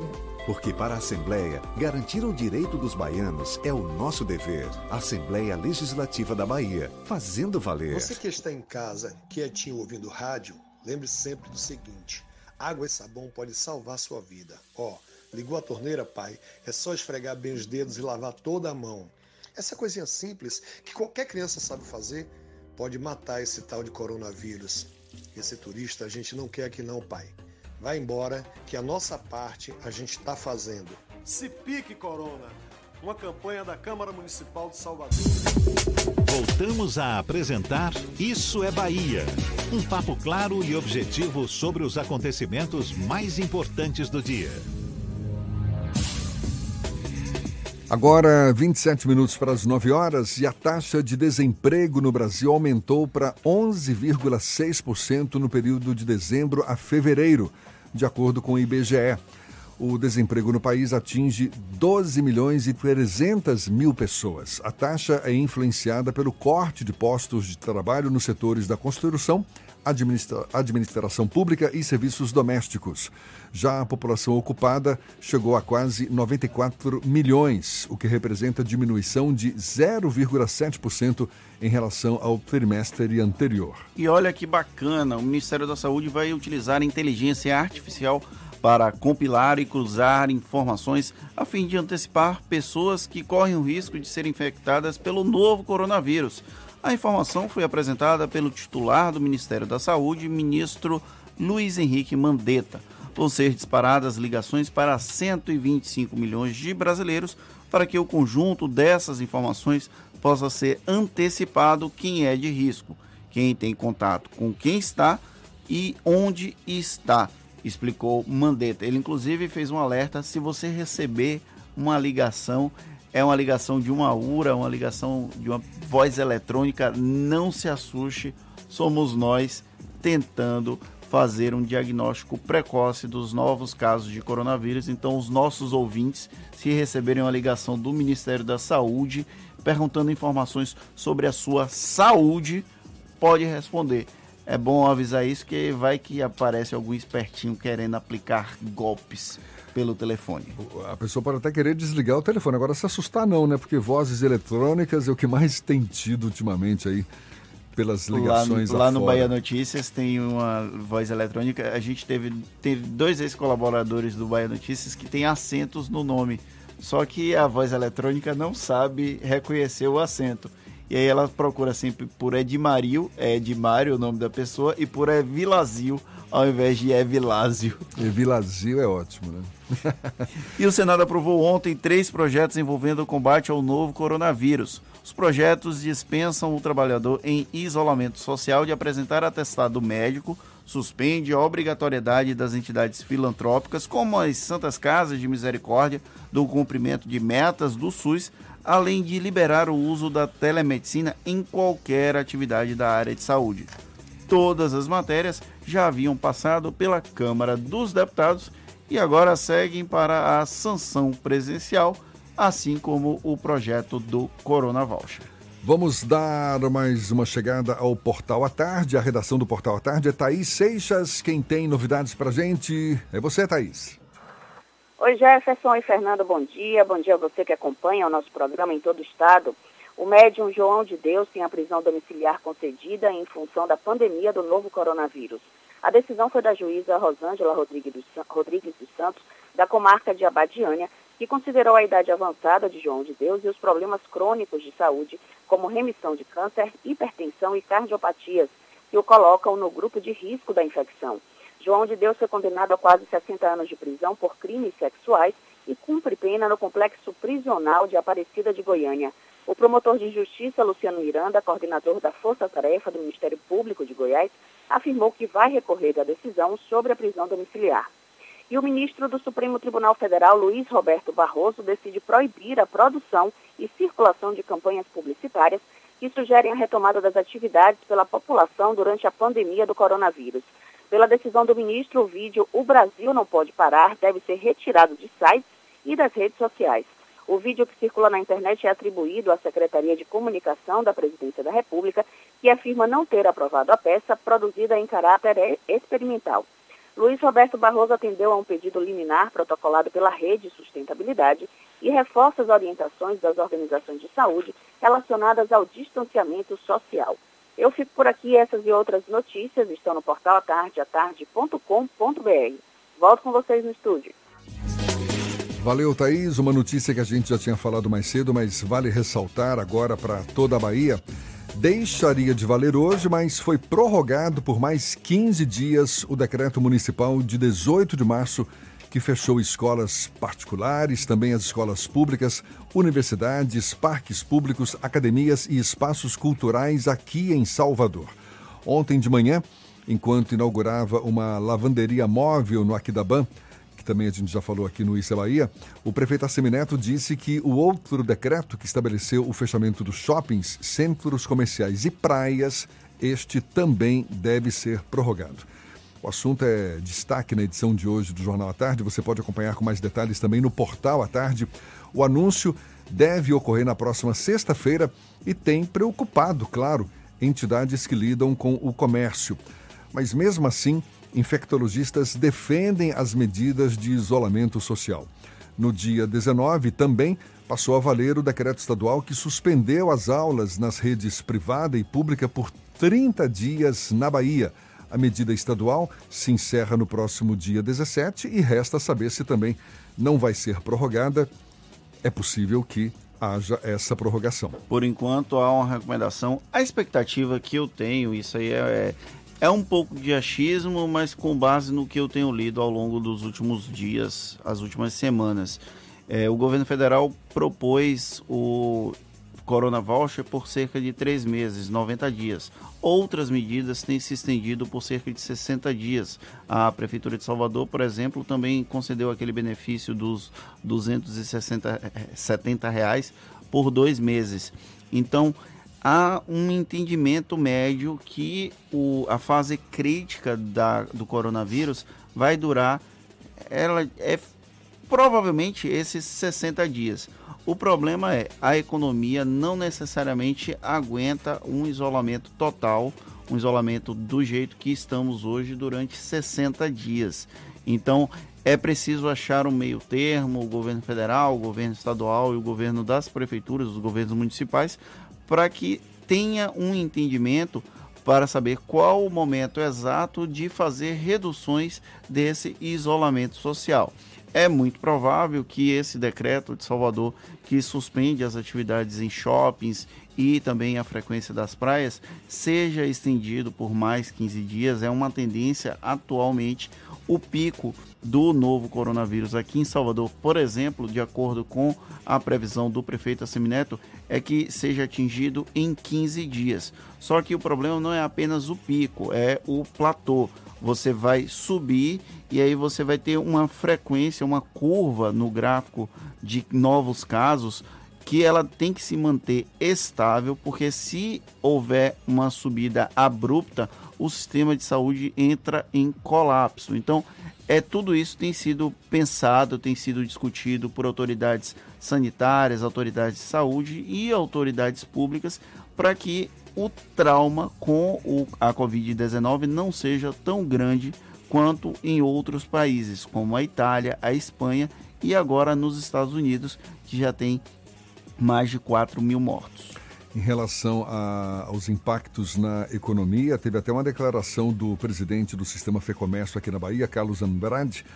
Porque para a Assembleia, garantir o direito dos baianos é o nosso dever. Assembleia Legislativa da Bahia, fazendo valer. Você que está em casa, quietinho ouvindo rádio, lembre sempre do seguinte: água e sabão podem salvar sua vida. Ó, ligou a torneira, pai? É só esfregar bem os dedos e lavar toda a mão. Essa coisinha simples que qualquer criança sabe fazer pode matar esse tal de coronavírus. Esse turista a gente não quer aqui não, pai. Vai embora que a nossa parte a gente está fazendo. Se pique, Corona! Uma campanha da Câmara Municipal de Salvador. Voltamos a apresentar Isso é Bahia. Um papo claro e objetivo sobre os acontecimentos mais importantes do dia. Agora, 27 minutos para as 9 horas e a taxa de desemprego no Brasil aumentou para 11,6% no período de dezembro a fevereiro, de acordo com o IBGE. O desemprego no país atinge 12 milhões e 300 mil pessoas. A taxa é influenciada pelo corte de postos de trabalho nos setores da construção, administra administração pública e serviços domésticos. Já a população ocupada chegou a quase 94 milhões, o que representa diminuição de 0,7% em relação ao trimestre anterior. E olha que bacana, o Ministério da Saúde vai utilizar inteligência artificial para compilar e cruzar informações a fim de antecipar pessoas que correm o risco de serem infectadas pelo novo coronavírus. A informação foi apresentada pelo titular do Ministério da Saúde, ministro Luiz Henrique Mandetta. Vão ser disparadas ligações para 125 milhões de brasileiros para que o conjunto dessas informações possa ser antecipado quem é de risco, quem tem contato com quem está e onde está, explicou Mandetta. Ele inclusive fez um alerta se você receber uma ligação é uma ligação de uma URA, uma ligação de uma voz eletrônica, não se assuste, somos nós tentando fazer um diagnóstico precoce dos novos casos de coronavírus. Então, os nossos ouvintes, se receberem uma ligação do Ministério da Saúde perguntando informações sobre a sua saúde, pode responder. É bom avisar isso que vai que aparece algum espertinho querendo aplicar golpes pelo telefone. A pessoa pode até querer desligar o telefone, agora se assustar não, né? Porque vozes eletrônicas é o que mais [LAUGHS] tem tido ultimamente aí pelas ligações Lá, lá no Bahia Notícias tem uma voz eletrônica. A gente teve, teve dois ex-colaboradores do Bahia Notícias que tem acentos no nome. só que a voz eletrônica não sabe reconhecer o acento. E aí ela procura sempre por Edmario, é Edmário o nome da pessoa, e por Evilazio, ao invés de Evilásio. Evilazio é ótimo, né? E o Senado aprovou ontem três projetos envolvendo o combate ao novo coronavírus. Os projetos dispensam o trabalhador em isolamento social de apresentar atestado médico, suspende a obrigatoriedade das entidades filantrópicas, como as Santas Casas de Misericórdia, do cumprimento de metas do SUS, além de liberar o uso da telemedicina em qualquer atividade da área de saúde. Todas as matérias já haviam passado pela Câmara dos Deputados e agora seguem para a sanção presencial, assim como o projeto do Corona Voucher. Vamos dar mais uma chegada ao Portal à Tarde. A redação do Portal à Tarde é Thaís Seixas. Quem tem novidades pra gente é você, Thaís. Oi, Jefferson e Fernando, bom dia. Bom dia a você que acompanha o nosso programa em todo o estado. O médium João de Deus tem a prisão domiciliar concedida em função da pandemia do novo coronavírus. A decisão foi da juíza Rosângela Rodrigues dos, Santos, da comarca de Abadiânia, que considerou a idade avançada de João de Deus e os problemas crônicos de saúde, como remissão de câncer, hipertensão e cardiopatias, que o colocam no grupo de risco da infecção. João de Deus foi condenado a quase 60 anos de prisão por crimes sexuais e cumpre pena no complexo prisional de Aparecida de Goiânia. O promotor de justiça, Luciano Miranda, coordenador da Força Tarefa do Ministério Público de Goiás, afirmou que vai recorrer da decisão sobre a prisão domiciliar. E o ministro do Supremo Tribunal Federal, Luiz Roberto Barroso, decide proibir a produção e circulação de campanhas publicitárias que sugerem a retomada das atividades pela população durante a pandemia do coronavírus. Pela decisão do ministro, o vídeo O Brasil Não Pode Parar deve ser retirado de sites e das redes sociais. O vídeo que circula na internet é atribuído à Secretaria de Comunicação da Presidência da República, que afirma não ter aprovado a peça produzida em caráter experimental. Luiz Roberto Barroso atendeu a um pedido liminar protocolado pela Rede Sustentabilidade e reforça as orientações das organizações de saúde relacionadas ao distanciamento social. Eu fico por aqui, essas e outras notícias estão no portal atardeatarde.com.br. Volto com vocês no estúdio. Valeu, Thaís. Uma notícia que a gente já tinha falado mais cedo, mas vale ressaltar agora para toda a Bahia. Deixaria de valer hoje, mas foi prorrogado por mais 15 dias o decreto municipal de 18 de março, que fechou escolas particulares, também as escolas públicas, universidades, parques públicos, academias e espaços culturais aqui em Salvador. Ontem de manhã, enquanto inaugurava uma lavanderia móvel no Aquidabã, que também a gente já falou aqui no Issa Bahia, o prefeito Assemineto disse que o outro decreto que estabeleceu o fechamento dos shoppings, centros comerciais e praias, este também deve ser prorrogado. O assunto é destaque na edição de hoje do Jornal à Tarde. Você pode acompanhar com mais detalhes também no portal à tarde. O anúncio deve ocorrer na próxima sexta-feira e tem preocupado, claro, entidades que lidam com o comércio. Mas mesmo assim, infectologistas defendem as medidas de isolamento social. No dia 19, também passou a valer o decreto estadual que suspendeu as aulas nas redes privada e pública por 30 dias na Bahia. A medida estadual se encerra no próximo dia 17 e resta saber se também não vai ser prorrogada. É possível que haja essa prorrogação. Por enquanto, há uma recomendação. A expectativa que eu tenho, isso aí é, é um pouco de achismo, mas com base no que eu tenho lido ao longo dos últimos dias, as últimas semanas. É, o governo federal propôs o Corona Voucher por cerca de três meses, 90 dias. Outras medidas têm se estendido por cerca de 60 dias. A Prefeitura de Salvador, por exemplo, também concedeu aquele benefício dos 270 reais por dois meses. Então, há um entendimento médio que o, a fase crítica da, do coronavírus vai durar, ela é provavelmente esses 60 dias. O problema é a economia não necessariamente aguenta um isolamento total, um isolamento do jeito que estamos hoje durante 60 dias. Então é preciso achar um meio termo, o governo federal, o governo estadual e o governo das prefeituras, os governos municipais, para que tenha um entendimento para saber qual o momento exato de fazer reduções desse isolamento social. É muito provável que esse decreto de Salvador, que suspende as atividades em shoppings e também a frequência das praias, seja estendido por mais 15 dias. É uma tendência atualmente. O pico do novo coronavírus aqui em Salvador, por exemplo, de acordo com a previsão do prefeito Assemineto, é que seja atingido em 15 dias. Só que o problema não é apenas o pico, é o platô você vai subir e aí você vai ter uma frequência, uma curva no gráfico de novos casos que ela tem que se manter estável, porque se houver uma subida abrupta, o sistema de saúde entra em colapso. Então, é tudo isso tem sido pensado, tem sido discutido por autoridades sanitárias, autoridades de saúde e autoridades públicas para que o trauma com o, a Covid-19 não seja tão grande quanto em outros países, como a Itália, a Espanha e agora nos Estados Unidos, que já tem mais de 4 mil mortos. Em relação a, aos impactos na economia, teve até uma declaração do presidente do Sistema Fecomércio aqui na Bahia, Carlos Andrade.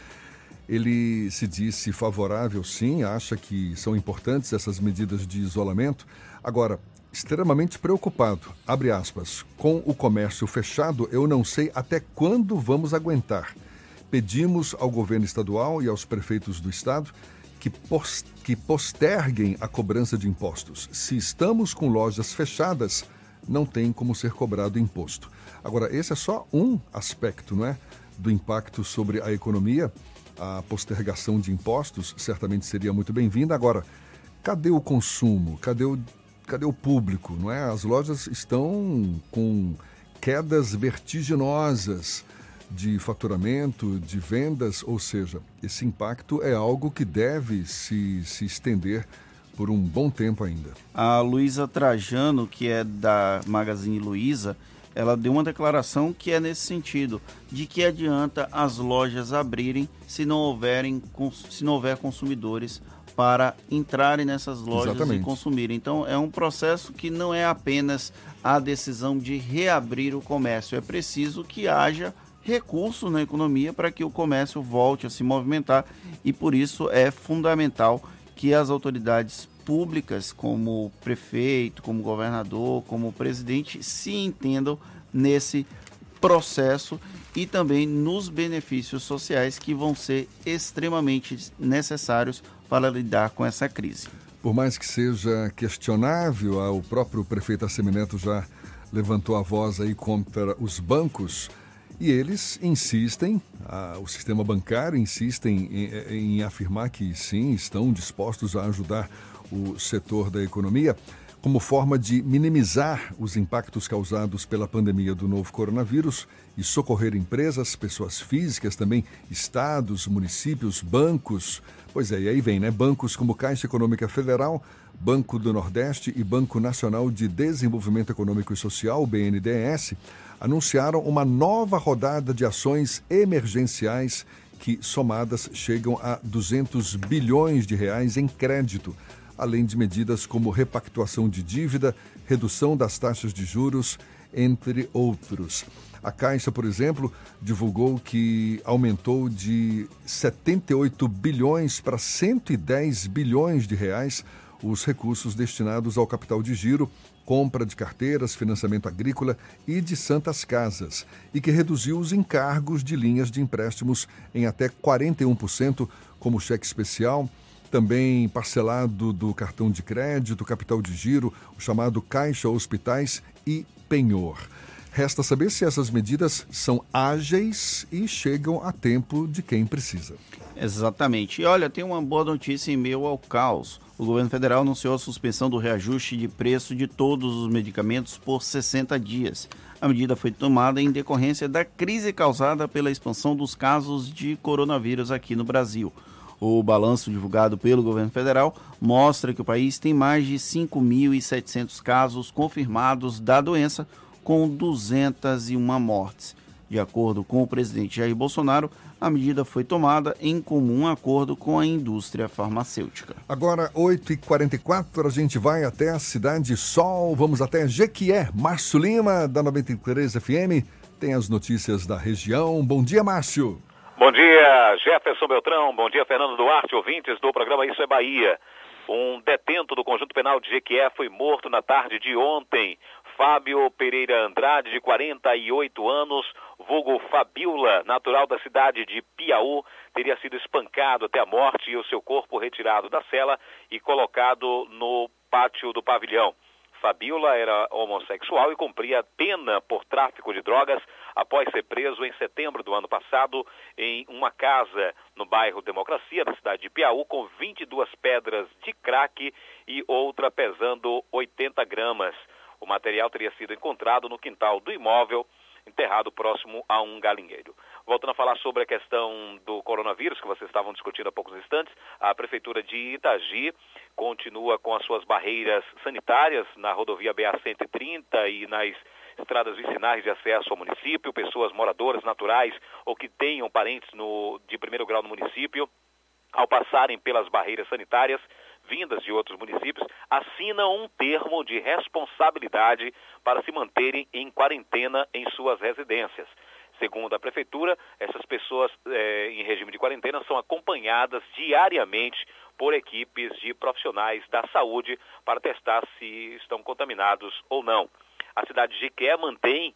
Ele se disse favorável, sim, acha que são importantes essas medidas de isolamento. Agora, extremamente preocupado, abre aspas, com o comércio fechado, eu não sei até quando vamos aguentar. Pedimos ao governo estadual e aos prefeitos do estado que, post que posterguem a cobrança de impostos. Se estamos com lojas fechadas, não tem como ser cobrado imposto. Agora, esse é só um aspecto, não é? Do impacto sobre a economia. A postergação de impostos certamente seria muito bem-vinda. Agora, cadê o consumo? Cadê o cadê o público, não é? As lojas estão com quedas vertiginosas de faturamento, de vendas, ou seja, esse impacto é algo que deve se, se estender por um bom tempo ainda. A Luísa Trajano, que é da Magazine Luiza, ela deu uma declaração que é nesse sentido, de que adianta as lojas abrirem se não houverem se não houver consumidores para entrarem nessas lojas Exatamente. e consumirem. Então, é um processo que não é apenas a decisão de reabrir o comércio, é preciso que haja recursos na economia para que o comércio volte a se movimentar e por isso é fundamental que as autoridades públicas, como prefeito, como governador, como presidente, se entendam nesse processo e também nos benefícios sociais que vão ser extremamente necessários para lidar com essa crise. Por mais que seja questionável, o próprio prefeito Assemineto já levantou a voz aí contra os bancos e eles insistem, o sistema bancário insistem em, em afirmar que sim, estão dispostos a ajudar o setor da economia como forma de minimizar os impactos causados pela pandemia do novo coronavírus e socorrer empresas, pessoas físicas, também estados, municípios, bancos. Pois é, e aí vem, né? Bancos como Caixa Econômica Federal, Banco do Nordeste e Banco Nacional de Desenvolvimento Econômico e Social, BNDES, anunciaram uma nova rodada de ações emergenciais que, somadas, chegam a 200 bilhões de reais em crédito além de medidas como repactuação de dívida, redução das taxas de juros, entre outros. A Caixa, por exemplo, divulgou que aumentou de 78 bilhões para 110 bilhões de reais os recursos destinados ao capital de giro, compra de carteiras, financiamento agrícola e de santas casas, e que reduziu os encargos de linhas de empréstimos em até 41%, como cheque especial, também parcelado do cartão de crédito, capital de giro, o chamado Caixa Hospitais e Penhor. Resta saber se essas medidas são ágeis e chegam a tempo de quem precisa. Exatamente. E olha, tem uma boa notícia em meio ao caos. O governo federal anunciou a suspensão do reajuste de preço de todos os medicamentos por 60 dias. A medida foi tomada em decorrência da crise causada pela expansão dos casos de coronavírus aqui no Brasil. O balanço divulgado pelo governo federal mostra que o país tem mais de 5.700 casos confirmados da doença, com 201 mortes. De acordo com o presidente Jair Bolsonaro, a medida foi tomada em comum acordo com a indústria farmacêutica. Agora, 8h44, a gente vai até a Cidade Sol, vamos até Jequié. Márcio Lima, da 93 FM, tem as notícias da região. Bom dia, Márcio. Bom dia, Jefferson Beltrão. Bom dia, Fernando Duarte, ouvintes do programa Isso é Bahia. Um detento do conjunto penal de Jequié foi morto na tarde de ontem. Fábio Pereira Andrade, de 48 anos, vulgo Fabiola, natural da cidade de Piauí, teria sido espancado até a morte e o seu corpo retirado da cela e colocado no pátio do pavilhão. Fabiola era homossexual e cumpria pena por tráfico de drogas após ser preso em setembro do ano passado em uma casa no bairro Democracia, na cidade de Piauí, com 22 pedras de crack e outra pesando 80 gramas. O material teria sido encontrado no quintal do imóvel, enterrado próximo a um galinheiro. Voltando a falar sobre a questão do coronavírus, que vocês estavam discutindo há poucos instantes, a Prefeitura de Itagi continua com as suas barreiras sanitárias na rodovia BA-130 e nas estradas vicinais de acesso ao município, pessoas moradoras naturais ou que tenham parentes no, de primeiro grau no município, ao passarem pelas barreiras sanitárias vindas de outros municípios, assinam um termo de responsabilidade para se manterem em quarentena em suas residências. Segundo a Prefeitura, essas pessoas eh, em regime de quarentena são acompanhadas diariamente por equipes de profissionais da saúde para testar se estão contaminados ou não. A cidade de Jequié mantém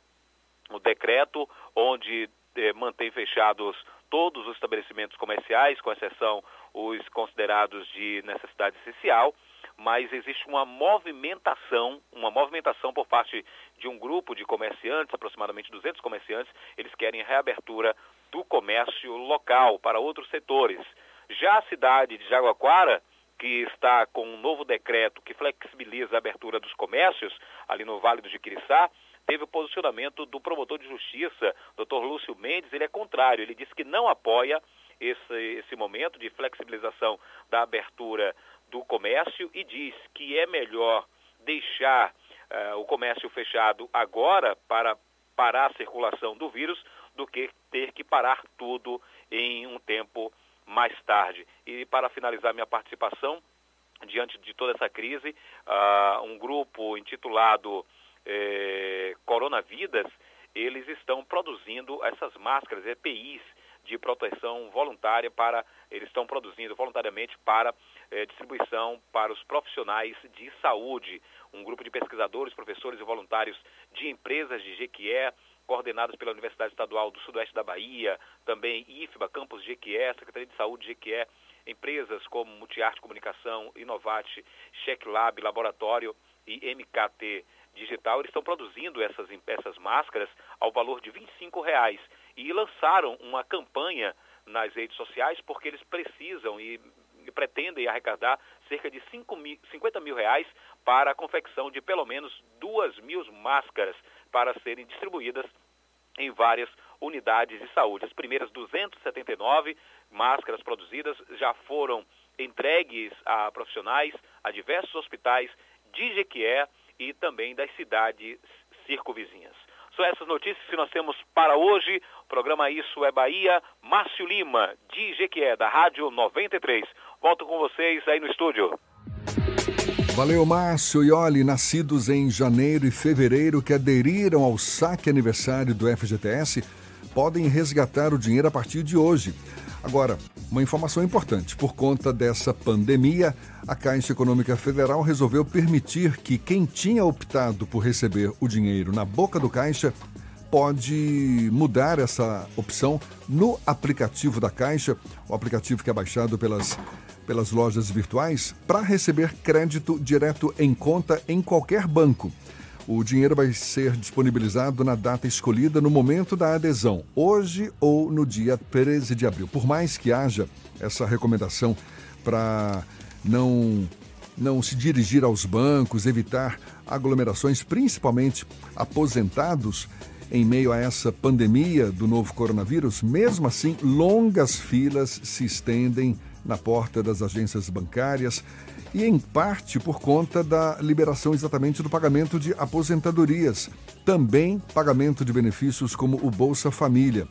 o decreto onde eh, mantém fechados todos os estabelecimentos comerciais, com exceção os considerados de necessidade essencial, mas existe uma movimentação, uma movimentação por parte de um grupo de comerciantes, aproximadamente 200 comerciantes, eles querem reabertura do comércio local para outros setores. Já a cidade de Jaguaquara, que está com um novo decreto que flexibiliza a abertura dos comércios ali no Vale do Jiquiriçá, teve o posicionamento do promotor de justiça, Dr. Lúcio Mendes, ele é contrário, ele disse que não apoia esse, esse momento de flexibilização da abertura do comércio e diz que é melhor deixar uh, o comércio fechado agora para parar a circulação do vírus do que ter que parar tudo em um tempo mais tarde. E para finalizar minha participação, diante de toda essa crise, uh, um grupo intitulado eh, Coronavidas, eles estão produzindo essas máscaras, EPIs, de proteção voluntária para, eles estão produzindo voluntariamente para eh, distribuição para os profissionais de saúde. Um grupo de pesquisadores, professores e voluntários de empresas de Jequié, coordenados pela Universidade Estadual do Sudoeste da Bahia, também IFBA, Campus Jequié, Secretaria de Saúde de Jequié, empresas como Multiarte Comunicação, Inovate, Checklab, Laboratório e MKT Digital, eles estão produzindo essas, essas máscaras ao valor de 25 reais e lançaram uma campanha nas redes sociais porque eles precisam e pretendem arrecadar cerca de 5 mil, 50 mil reais para a confecção de pelo menos 2 mil máscaras para serem distribuídas em várias unidades de saúde. As primeiras 279 máscaras produzidas já foram entregues a profissionais, a diversos hospitais de Jequié e também das cidades circunvizinhas. São essas notícias que nós temos para hoje. O programa Isso é Bahia. Márcio Lima, de Jequié, da Rádio 93. Volto com vocês aí no estúdio. Valeu, Márcio. E olhe, nascidos em janeiro e fevereiro que aderiram ao saque aniversário do FGTS podem resgatar o dinheiro a partir de hoje. Agora, uma informação importante: por conta dessa pandemia, a Caixa Econômica Federal resolveu permitir que quem tinha optado por receber o dinheiro na boca do caixa pode mudar essa opção no aplicativo da Caixa, o aplicativo que é baixado pelas, pelas lojas virtuais, para receber crédito direto em conta em qualquer banco. O dinheiro vai ser disponibilizado na data escolhida no momento da adesão, hoje ou no dia 13 de abril. Por mais que haja essa recomendação para não não se dirigir aos bancos, evitar aglomerações, principalmente aposentados em meio a essa pandemia do novo coronavírus, mesmo assim, longas filas se estendem na porta das agências bancárias e, em parte, por conta da liberação exatamente do pagamento de aposentadorias, também pagamento de benefícios como o Bolsa Família.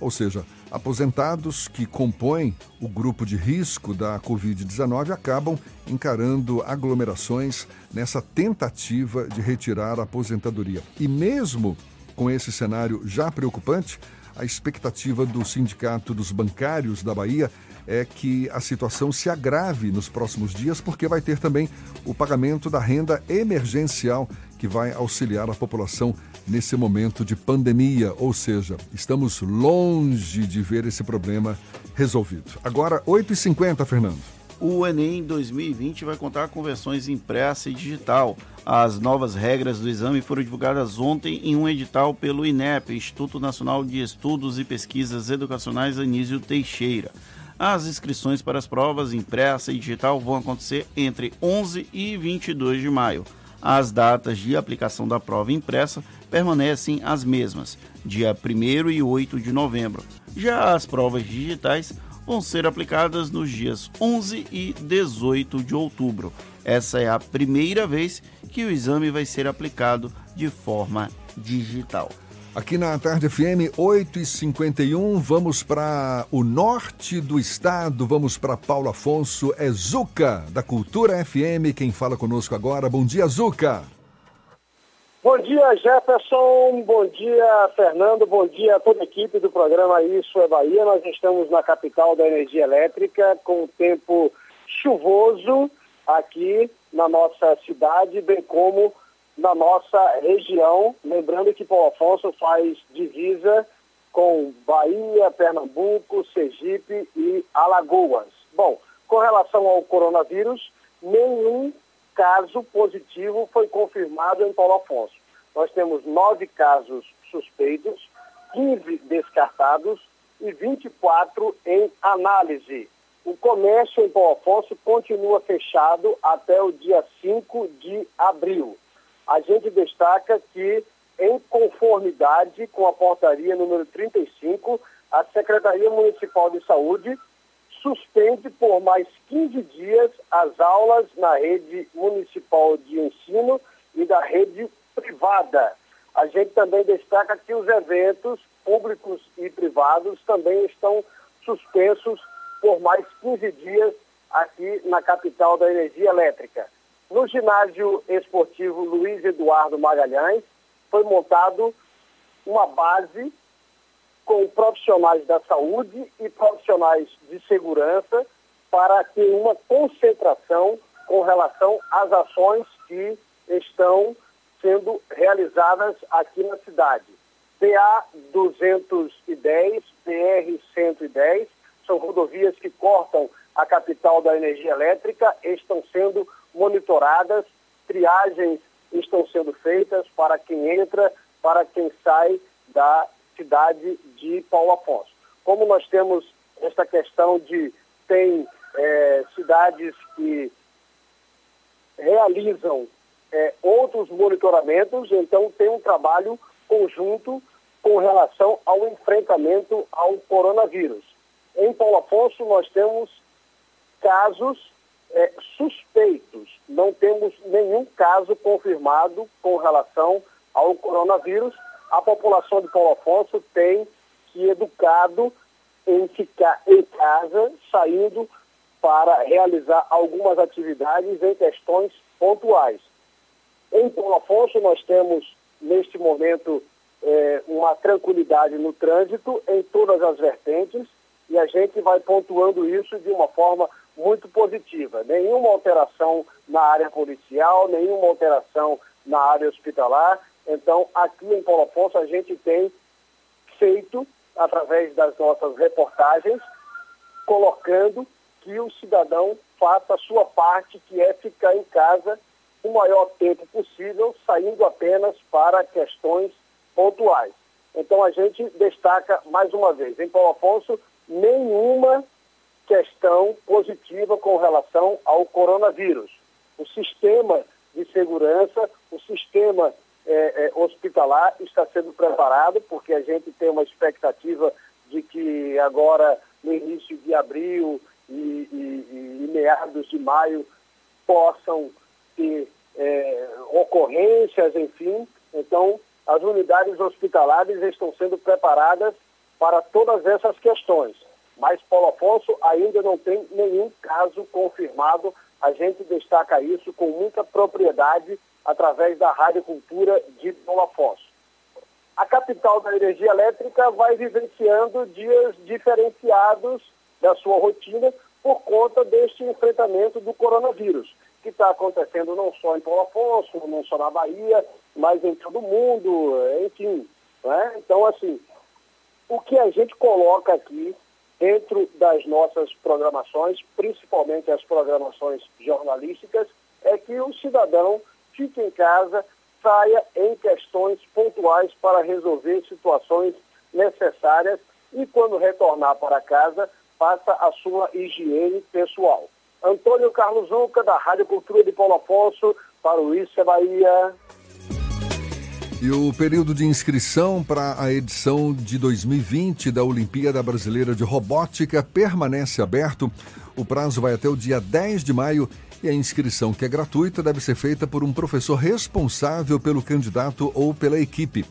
Ou seja, aposentados que compõem o grupo de risco da Covid-19 acabam encarando aglomerações nessa tentativa de retirar a aposentadoria. E mesmo com esse cenário já preocupante, a expectativa do Sindicato dos Bancários da Bahia é que a situação se agrave nos próximos dias, porque vai ter também o pagamento da renda emergencial que vai auxiliar a população nesse momento de pandemia, ou seja, estamos longe de ver esse problema resolvido. Agora, 8h50, Fernando. O Enem 2020 vai contar com versões impressa e digital. As novas regras do exame foram divulgadas ontem em um edital pelo INEP, Instituto Nacional de Estudos e Pesquisas Educacionais Anísio Teixeira. As inscrições para as provas impressa e digital vão acontecer entre 11 e 22 de maio. As datas de aplicação da prova impressa permanecem as mesmas, dia 1 e 8 de novembro. Já as provas digitais vão ser aplicadas nos dias 11 e 18 de outubro. Essa é a primeira vez que o exame vai ser aplicado de forma digital. Aqui na Tarde FM 8h51, vamos para o norte do estado, vamos para Paulo Afonso, é Zuca, da Cultura FM, quem fala conosco agora. Bom dia, Zuca. Bom dia, Jefferson. Bom dia, Fernando. Bom dia a toda a equipe do programa Isso é Bahia. Nós estamos na capital da energia elétrica com o tempo chuvoso aqui na nossa cidade, bem como na nossa região. Lembrando que Paulo Afonso faz divisa com Bahia, Pernambuco, Sergipe e Alagoas. Bom, com relação ao coronavírus, nenhum caso positivo foi confirmado em Paulo Afonso. Nós temos nove casos suspeitos, 15 descartados e 24 em análise. O comércio em Paulo Afonso continua fechado até o dia 5 de abril. A gente destaca que, em conformidade com a portaria número 35, a Secretaria Municipal de Saúde suspende por mais 15 dias as aulas na rede municipal de ensino e da rede privada. A gente também destaca que os eventos públicos e privados também estão suspensos por mais 15 dias aqui na capital da energia elétrica. No ginásio esportivo Luiz Eduardo Magalhães foi montado uma base com profissionais da saúde e profissionais de segurança para ter uma concentração com relação às ações que estão sendo realizadas aqui na cidade. PA 210, PR 110, são rodovias que cortam a capital da energia elétrica, estão sendo monitoradas, triagens estão sendo feitas para quem entra, para quem sai da cidade de Paulo Afonso. Como nós temos esta questão de tem é, cidades que realizam é, outros monitoramentos, então tem um trabalho conjunto com relação ao enfrentamento ao coronavírus. Em Paulo Afonso nós temos casos é, suspeitos, não temos nenhum caso confirmado com relação ao coronavírus, a população de Paulo Afonso tem se educado em ficar em casa, saindo para realizar algumas atividades em questões pontuais. Em Paulo Afonso, nós temos, neste momento, é, uma tranquilidade no trânsito em todas as vertentes e a gente vai pontuando isso de uma forma muito positiva. Nenhuma alteração na área policial, nenhuma alteração na área hospitalar então, aqui em Paulo Afonso, a gente tem feito, através das nossas reportagens, colocando que o cidadão faça a sua parte, que é ficar em casa o maior tempo possível, saindo apenas para questões pontuais. Então, a gente destaca mais uma vez, em Paulo Afonso, nenhuma questão positiva com relação ao coronavírus. O sistema de segurança, o sistema é, é, hospitalar está sendo preparado, porque a gente tem uma expectativa de que agora, no início de abril e, e, e meados de maio, possam ter é, ocorrências, enfim. Então, as unidades hospitalares estão sendo preparadas para todas essas questões. Mas Paulo Afonso ainda não tem nenhum caso confirmado. A gente destaca isso com muita propriedade através da Rádio Cultura de Paulo Afonso. a capital da energia elétrica vai vivenciando dias diferenciados da sua rotina por conta deste enfrentamento do coronavírus, que está acontecendo não só em Paulo Afonso, não só na Bahia, mas em todo o mundo, enfim. Né? Então, assim, o que a gente coloca aqui dentro das nossas programações, principalmente as programações jornalísticas, é que o cidadão fique em casa, saia em questões pontuais para resolver situações necessárias e, quando retornar para casa, faça a sua higiene pessoal. Antônio Carlos Zuca, da Rádio Cultura de Paulo Afonso, para o Isso é Bahia. E o período de inscrição para a edição de 2020 da Olimpíada Brasileira de Robótica permanece aberto. O prazo vai até o dia 10 de maio e a inscrição, que é gratuita, deve ser feita por um professor responsável pelo candidato ou pela equipe.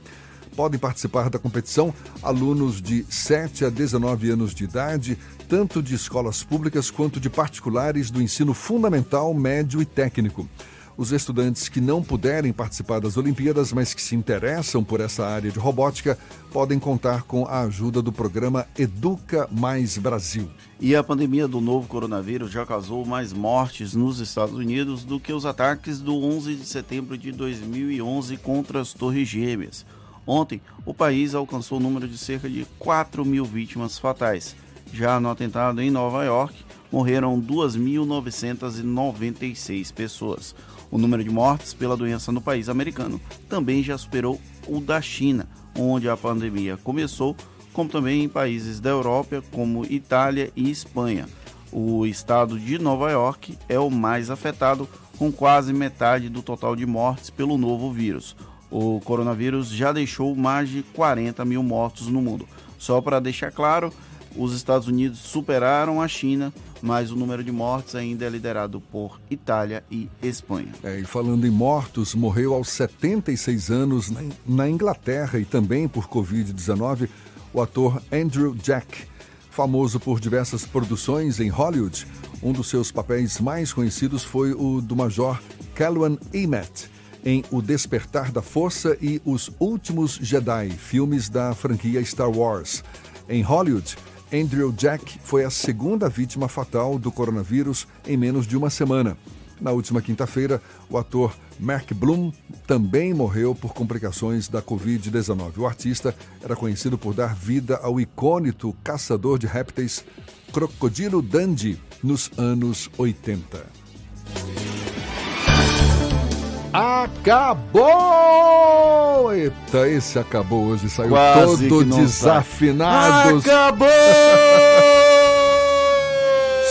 Podem participar da competição alunos de 7 a 19 anos de idade, tanto de escolas públicas quanto de particulares do ensino fundamental, médio e técnico. Os estudantes que não puderem participar das Olimpíadas, mas que se interessam por essa área de robótica, podem contar com a ajuda do programa Educa Mais Brasil. E a pandemia do novo coronavírus já causou mais mortes nos Estados Unidos do que os ataques do 11 de setembro de 2011 contra as Torres Gêmeas. Ontem, o país alcançou o número de cerca de 4 mil vítimas fatais. Já no atentado em Nova York, morreram 2.996 pessoas. O número de mortes pela doença no país americano também já superou o da China, onde a pandemia começou, como também em países da Europa, como Itália e Espanha. O estado de Nova York é o mais afetado, com quase metade do total de mortes pelo novo vírus. O coronavírus já deixou mais de 40 mil mortos no mundo. Só para deixar claro, os Estados Unidos superaram a China, mas o número de mortes ainda é liderado por Itália e Espanha. É, e falando em mortos, morreu aos 76 anos na Inglaterra e também por Covid-19 o ator Andrew Jack. Famoso por diversas produções em Hollywood, um dos seus papéis mais conhecidos foi o do Major Calwan Emmett em O Despertar da Força e Os Últimos Jedi, filmes da franquia Star Wars. Em Hollywood, Andrew Jack foi a segunda vítima fatal do coronavírus em menos de uma semana. Na última quinta-feira, o ator Mark Bloom também morreu por complicações da Covid-19. O artista era conhecido por dar vida ao icônico caçador de répteis Crocodilo Dundee nos anos 80. Acabou! Eita, esse acabou hoje, saiu Quase todo desafinado. Acabou!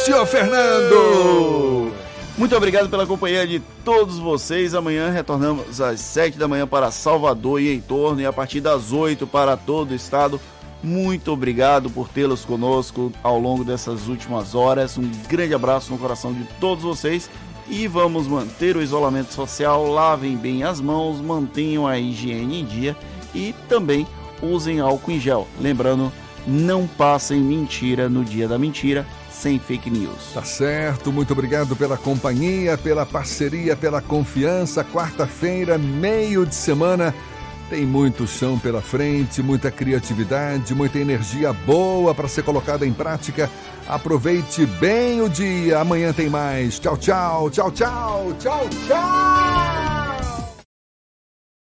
Senhor Fernando! Muito obrigado pela companhia de todos vocês. Amanhã retornamos às 7 da manhã para Salvador e em torno e a partir das 8 para todo o estado. Muito obrigado por tê-los conosco ao longo dessas últimas horas. Um grande abraço no coração de todos vocês e vamos manter o isolamento social, lavem bem as mãos, mantenham a higiene em dia e também usem álcool em gel. Lembrando, não passem mentira no dia da mentira, sem fake news. Tá certo, muito obrigado pela companhia, pela parceria, pela confiança. Quarta-feira, meio de semana. Tem muito chão pela frente, muita criatividade, muita energia boa para ser colocada em prática. Aproveite bem o dia. Amanhã tem mais. Tchau, tchau, tchau, tchau, tchau, tchau.